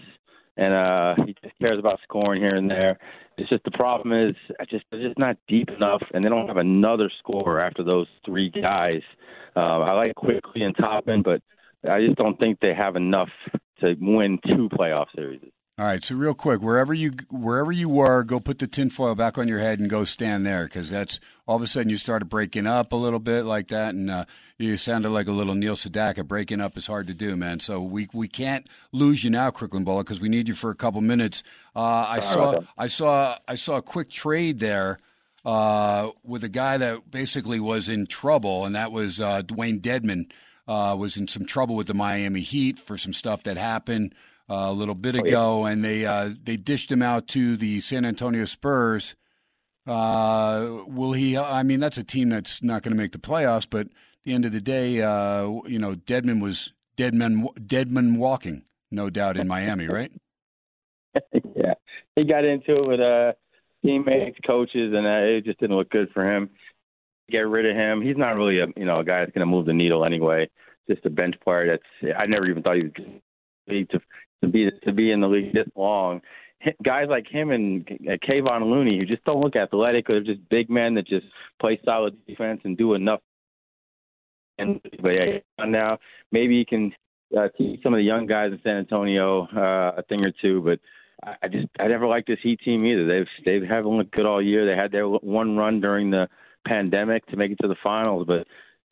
and uh, he just cares about scoring here and there. It's just the problem is I just they're just not deep enough, and they don't have another scorer after those three guys. Uh, I like Quickley and Toppin, but I just don't think they have enough to win two playoff series. All right, so real quick, wherever you wherever you were, go put the tinfoil back on your head and go stand there because that's all of a sudden you started breaking up a little bit like that, and uh, you sounded like a little Neil Sedaka. Breaking up is hard to do, man. So we we can't lose you now, Crooklyn Bullet, because we need you for a couple minutes. Uh, I saw I saw I saw a quick trade there uh, with a guy that basically was in trouble, and that was uh, Dewayne Dedmon. Uh, was in some trouble with the Miami Heat for some stuff that happened a little bit ago, and they uh, they dished him out to the San Antonio Spurs. Uh, will he? I mean, that's a team that's not going to make the playoffs, but at the end of the day, uh, you know, Deadman was Deadman Deadman walking, no doubt in Miami, *laughs* right? yeah, he got into it with uh, teammates, coaches, and uh, it just didn't look good for him. Get rid of him. He's not really a you know a guy that's going to move the needle anyway. Just a bench player. That's I never even thought he was going to to be to be in the league this long. Guys like him and uh, Kevon Looney, who just don't look athletic, or just big men that just play solid defense and do enough. And but yeah, now maybe he can uh, teach some of the young guys in San Antonio uh, a thing or two. But I, I just I never liked this Heat team either. They've they haven't looked good all year. They had their one run during the pandemic to make it to the finals, but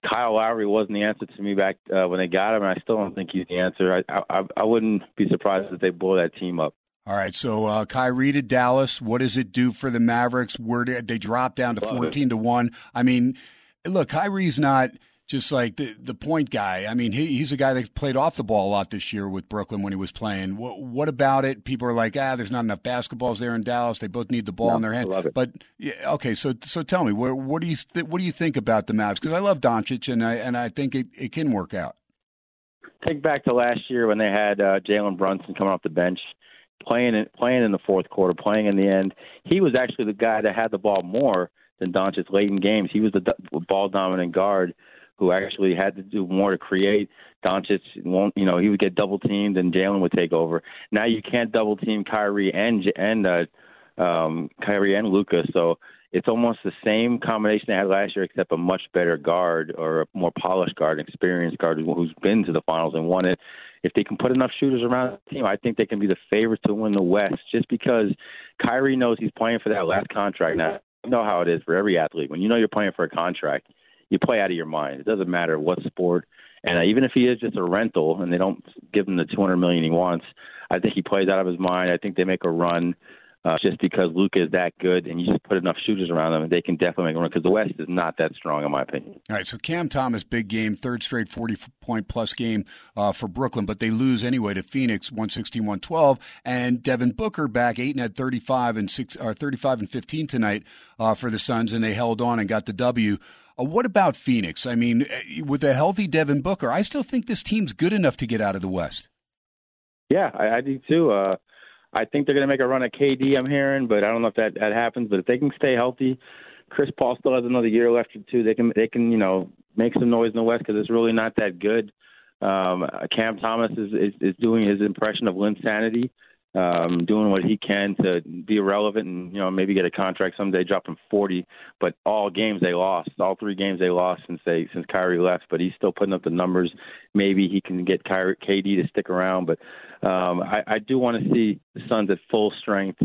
Kyle Lowry wasn't the answer to me back uh, when they got him, and I still don't think he's the answer. I, I I wouldn't be surprised if they blow that team up. All right, so uh, Kyrie to Dallas. What does it do for the Mavericks? Where did they drop down to Love it. fourteen to one? I mean, look, Kyrie's not just like the the point guy. I mean, he, he's a guy that played off the ball a lot this year with Brooklyn when he was playing. What, what about it? People are like, ah, there's not enough basketballs there in Dallas. They both need the ball No, in their hand. I love it. But yeah, okay, so so tell me, what, what do you th- what do you think about the Mavs? Because I love Doncic, and I and I think it, it can work out. Take back to last year when they had uh, Jalen Brunson coming off the bench, playing in, playing in the fourth quarter, playing in the end. He was actually the guy that had the ball more than Doncic late in games. He was the ball dominant guard who actually had to do more to create. Doncic won't, you know, he would get double teamed and Jalen would take over. Now you can't double team Kyrie and and uh, um, Kyrie and Luka, so it's almost the same combination they had last year, except a much better guard or a more polished guard, experienced guard who's been to the finals and won it. If they can put enough shooters around the team, I think they can be the favorites to win the West. Just because Kyrie knows he's playing for that last contract. Now, you know how it is for every athlete. When you know you're playing for a contract, you play out of your mind. It doesn't matter what sport. And uh, even if he is just a rental and they don't give him the 200 million he wants, I think he plays out of his mind. I think they make a run uh, just because Luka is that good, and you just put enough shooters around them, and they can definitely make a run because the West is not that strong, in my opinion. All right, so Cam Thomas, big game, third straight 40 point plus game uh, for Brooklyn, but they lose anyway to Phoenix, 116 112. And Devin Booker back, 8 and had 35 and, six, or 35 and 15 tonight uh, for the Suns, and they held on and got the W. Uh, what about Phoenix? I mean, uh, with a healthy Devin Booker, I still think this team's good enough to get out of the West. Yeah, I, I do too. Uh, I think they're going to make a run at KD. I'm hearing, but I don't know if that that happens. But if they can stay healthy, Chris Paul still has another year left too. They can they can you know make some noise in the West because it's really not that good. Um, Cam Thomas is, is is doing his impression of Linsanity, um, doing what he can to be relevant and you know maybe get a contract someday, dropping 40. But all games they lost, all three games they lost since they since Kyrie left. But he's still putting up the numbers. Maybe he can get Kyrie, KD to stick around. But um, I, I do want to see the Suns at full strength.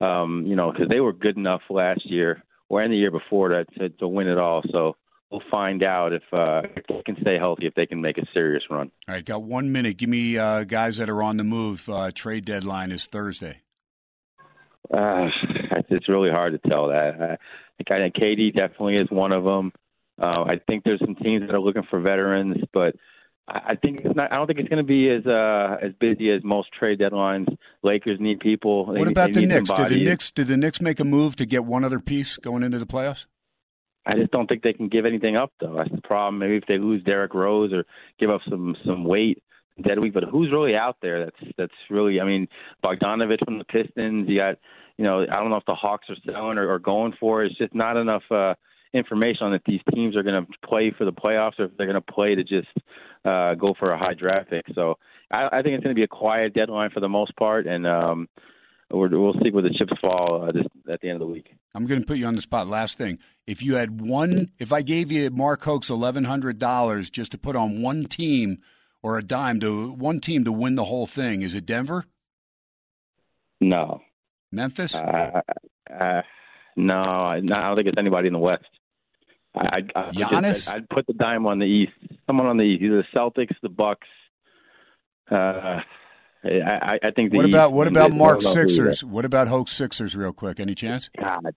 Um, you know, because they were good enough last year or in the year before that to, to win it all. So we'll find out if, uh, if they can stay healthy, if they can make a serious run. All right, got one minute. Give me uh, guys that are on the move. Uh, trade deadline is Thursday. Uh, it's really hard to tell that. I think I think KD definitely is one of them. Uh, I think there's some teams that are looking for veterans, but I I think it's not. I don't think it's going to be as uh, as busy as most trade deadlines. Lakers need people. They What about the Knicks? Did the. Knicks did the Knicks make a move to get one other piece going into the playoffs? I just don't think they can give anything up though. That's the problem. Maybe if they lose Derrick Rose or give up some some weight dead week, but who's really out there? That's that's really. I mean, Bogdanovich from the Pistons. You got, you know, I don't know if the Hawks are selling or, or going for it. It's just not enough uh, information on if these teams are going to play for the playoffs or if they're going to play to just uh, go for a high draft pick. So I, I think it's going to be a quiet deadline for the most part, and um, we're, we'll see where the chips fall uh, this, at the end of the week. I'm going to put you on the spot. Last thing, if you had one, if I gave you Mark Hoke's eleven hundred dollars just to put on one team or a dime to one team to win the whole thing, is it Denver, No. Memphis? Uh, uh, no, I no, I don't think it's anybody in the West. I, I, I Giannis? I'd put the dime on the East. Someone on the East, either the Celtics, the Bucks. Uh, I, I, think the what East, about what about Mark Sixers? What about Hoke's Sixers? Real quick, any chance? God,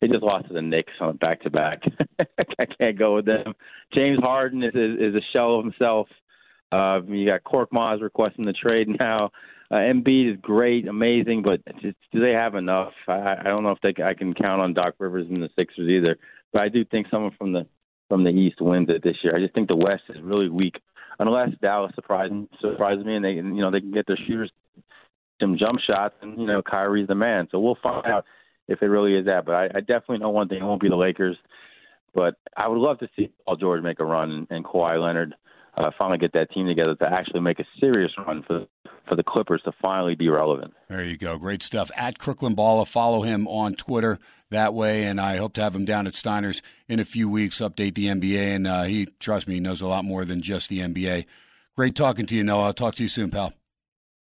they just lost to the Knicks on back to back. I can't go with them. James Harden is is, is a shell of himself. Uh, you got Korkmaz requesting the trade now. Uh, Embiid is great, amazing, but just, do they have enough? I, I don't know if they I can count on Doc Rivers and the Sixers either. But I do think someone from the from the East wins it this year. I just think the West is really weak, unless Dallas surprises surprises me and they you know they can get their shooters some jump shots and you know Kyrie's the man. So we'll find out if it really is that. But I, I definitely know one thing: it won't be the Lakers. But I would love to see Paul George make a run and, Kawhi Leonard uh, finally get that team together to actually make a serious run for for the Clippers to finally be relevant. There you go. Great stuff. At Crooklyn Balla, follow him on Twitter that way, and I hope to have him down at Steiner's in a few weeks, update the NBA. And uh, he, trust me, he knows a lot more than just the NBA. Great talking to you, Noah. I'll talk to you soon, pal.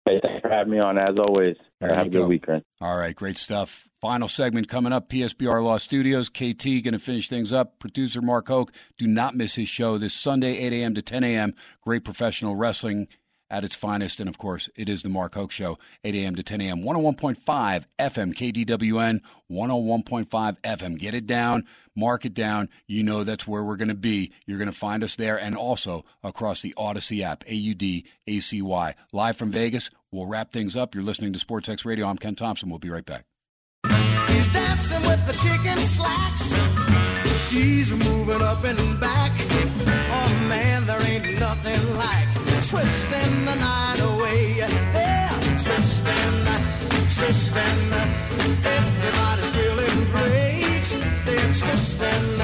Hey, thanks for having me on. As always, There have a good go. week, Grant. All right, great stuff. Final segment coming up. PSBR Law Studios. KT going to finish things up. Producer Mark Hoke. Do not miss his show this Sunday, 8 a.m. to 10 a.m. Great professional wrestling at its finest. And of course, it is the Mark Hoke Show, 8 a.m. to 10 a.m. 101.5 FM, KDWN, 101.5 FM. Get it down, mark it down. You know that's where we're going to be. You're going to find us there and also across the Audacy app, A U D A C Y. Live from Vegas. We'll wrap things up. You're listening to Sports X Radio. I'm Ken Thomson. We'll be right back. He's dancing with the chicken slacks. She's moving up and back. Oh man, there ain't nothing like twisting the night away. Twisting, twisting. Everybody's feeling great. They're twisting,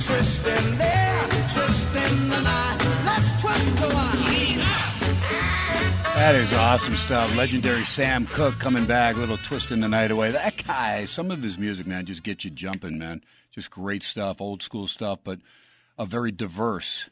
twisting. They're twisting the night. Let's twist the. That is awesome stuff. Legendary Sam Cooke coming back, little twist in the night away. That guy, some of his music, man, just gets you jumping, man. Just great stuff, old school stuff, but a very diverse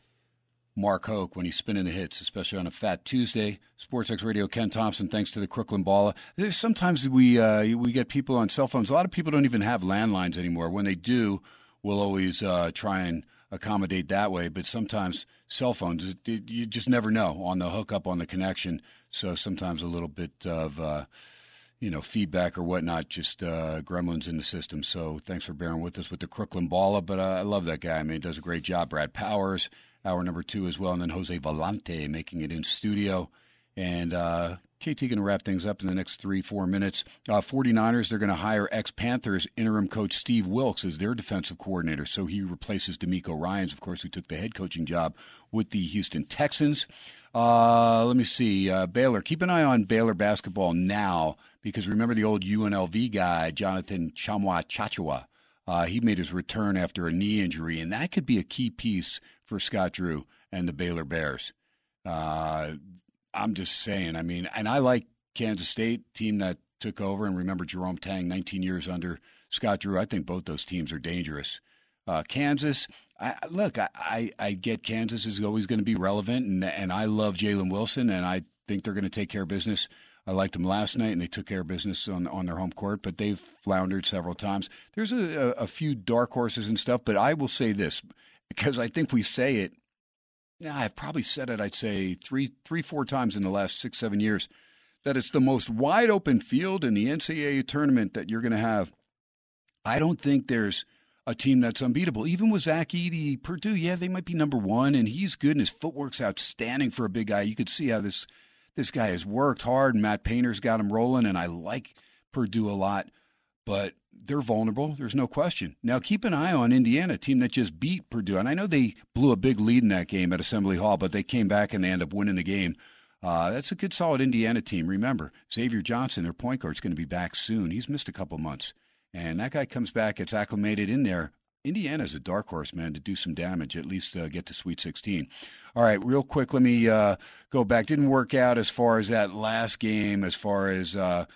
Mark Hoke when he's spinning the hits, especially on a Fat Tuesday. Sports X Radio, Ken Thomson, thanks to the Crooklyn Balla. Sometimes we uh, we get people on cell phones. A lot of people don't even have landlines anymore. When they do, we'll always uh, try and accommodate that way. But sometimes cell phones, you just never know on the hookup, on the connection. So sometimes a little bit of. Uh, you know, feedback or whatnot, just uh, gremlins in the system. So thanks for bearing with us with the Crooklyn Balla. But uh, I love that guy. I mean, he does a great job. Brad Powers, hour number two as well. And then Jose Volonte making it in studio. And uh, KT going to wrap things up in the next three, four minutes. Uh, 49ers, they're going to hire ex Panthers interim coach Steve Wilks as their defensive coordinator. So he replaces DeMeco Ryans, of course, who took the head coaching job with the Houston Texans. Uh, let me see. Uh, Baylor. Keep an eye on Baylor basketball now because remember the old UNLV guy, Jonathan Tchamwa Tchatchoua. Uh, he made his return after a knee injury, and that could be a key piece for Scott Drew and the Baylor Bears. Uh, I'm just saying. I mean, and I like Kansas State team that took over, and remember Jerome Tang, 19 years under Scott Drew. I think both those teams are dangerous. Uh, Kansas, I, look, I, I, I get Kansas is always going to be relevant, and and I love Jalen Wilson, and I think they're going to take care of business. I liked them last night, and they took care of business on on their home court, but they've floundered several times. There's a, a, few dark horses and stuff, but I will say this because I think we say it. I've probably said it. I'd say three, three, four times in the last six, seven years that it's the most wide open field in the NCAA tournament that you're going to have. I don't think there's a team that's unbeatable. Even with Zach Edey, Purdue, yeah, they might be number one, and he's good, and his footwork's outstanding for a big guy. You could see how this this guy has worked hard, and Matt Painter's got him rolling, and I like Purdue a lot, but they're vulnerable. There's no question. Now keep an eye on Indiana, team that just beat Purdue, and I know they blew a big lead in that game at Assembly Hall, but they came back and they end up winning the game. Uh, that's a good, solid Indiana team. Remember, Xavier Johnson, their point guard, is going to be back soon. He's missed a couple months. And that guy comes back, gets acclimated in there. Indiana's a dark horse, man, to do some damage, at least uh, get to Sweet 16. All right, real quick, let me uh, go back. Didn't work out as far as that last game, as far as uh,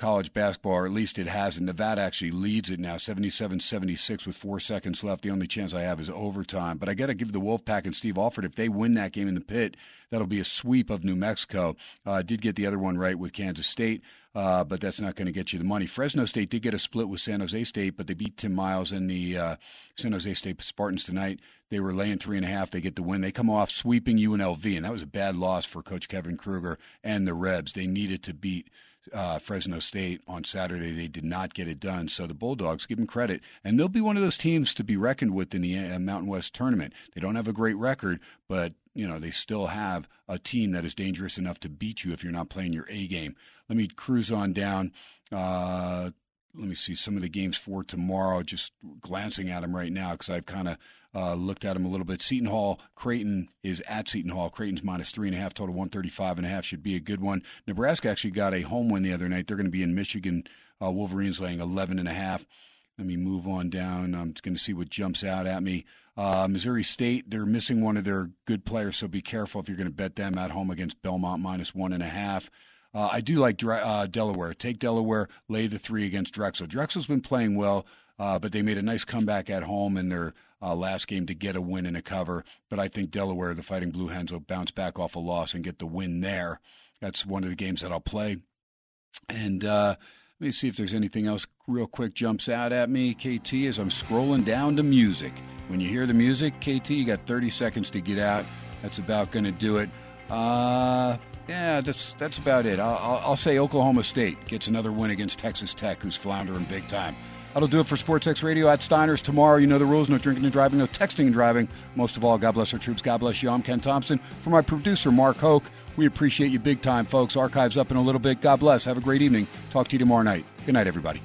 college basketball, or at least it hasn't. Nevada actually leads it now, 77 76 with four seconds left. The only chance I have is overtime. But I got to give the Wolfpack and Steve Alford, if they win that game in the pit, that'll be a sweep of New Mexico. Uh, did get the other one right with Kansas State. Uh, but that's not going to get you the money. Fresno State did get a split with San Jose State, but they beat Tim Miles and the uh, San Jose State Spartans tonight. They were laying three and a half. They get the win. They come off sweeping UNLV, and that was a bad loss for Coach Kevin Kruger and the Rebs. They needed to beat uh, Fresno State on Saturday. They did not get it done. So the Bulldogs give them credit, and they'll be one of those teams to be reckoned with in the uh, Mountain West tournament. They don't have a great record, but you know they still have a team that is dangerous enough to beat you if you're not playing your A game. Let me cruise on down. Uh, let me see some of the games for tomorrow. Just glancing at them right now because I've kind of uh, looked at them a little bit. Seton Hall, Creighton is at Seton Hall. Creighton's minus three and a half, total one thirty five and a half should be a good one. Nebraska actually got a home win the other night. They're going to be in Michigan. Uh, Wolverines laying eleven and a half. Let me move on down. I'm going to see what jumps out at me. Uh, Missouri State, they're missing one of their good players, so be careful if you're going to bet them at home against Belmont minus one and a half. Uh, I do like uh, Delaware. Take Delaware, lay the three against Drexel. Drexel's been playing well, uh, but they made a nice comeback at home in their uh, last game to get a win and a cover. But I think Delaware, the Fighting Blue Hens, will bounce back off a loss and get the win there. That's one of the games that I'll play. And uh, let me see if there's anything else real quick jumps out at me, KT, as I'm scrolling down to music. When you hear the music, KT, you got 30 seconds to get out. That's about going to do it. Uh, yeah, that's that's about it. I'll, I'll, I'll say Oklahoma State gets another win against Texas Tech, who's floundering big time. That'll do it for Sports X Radio at Steiner's tomorrow. You know the rules: no drinking and driving, no texting and driving. Most of all, God bless our troops. God bless you. I'm Ken Thomson. For my producer, Mark Hoke, we appreciate you big time, folks. Archives up in a little bit. God bless. Have a great evening. Talk to you tomorrow night. Good night, everybody.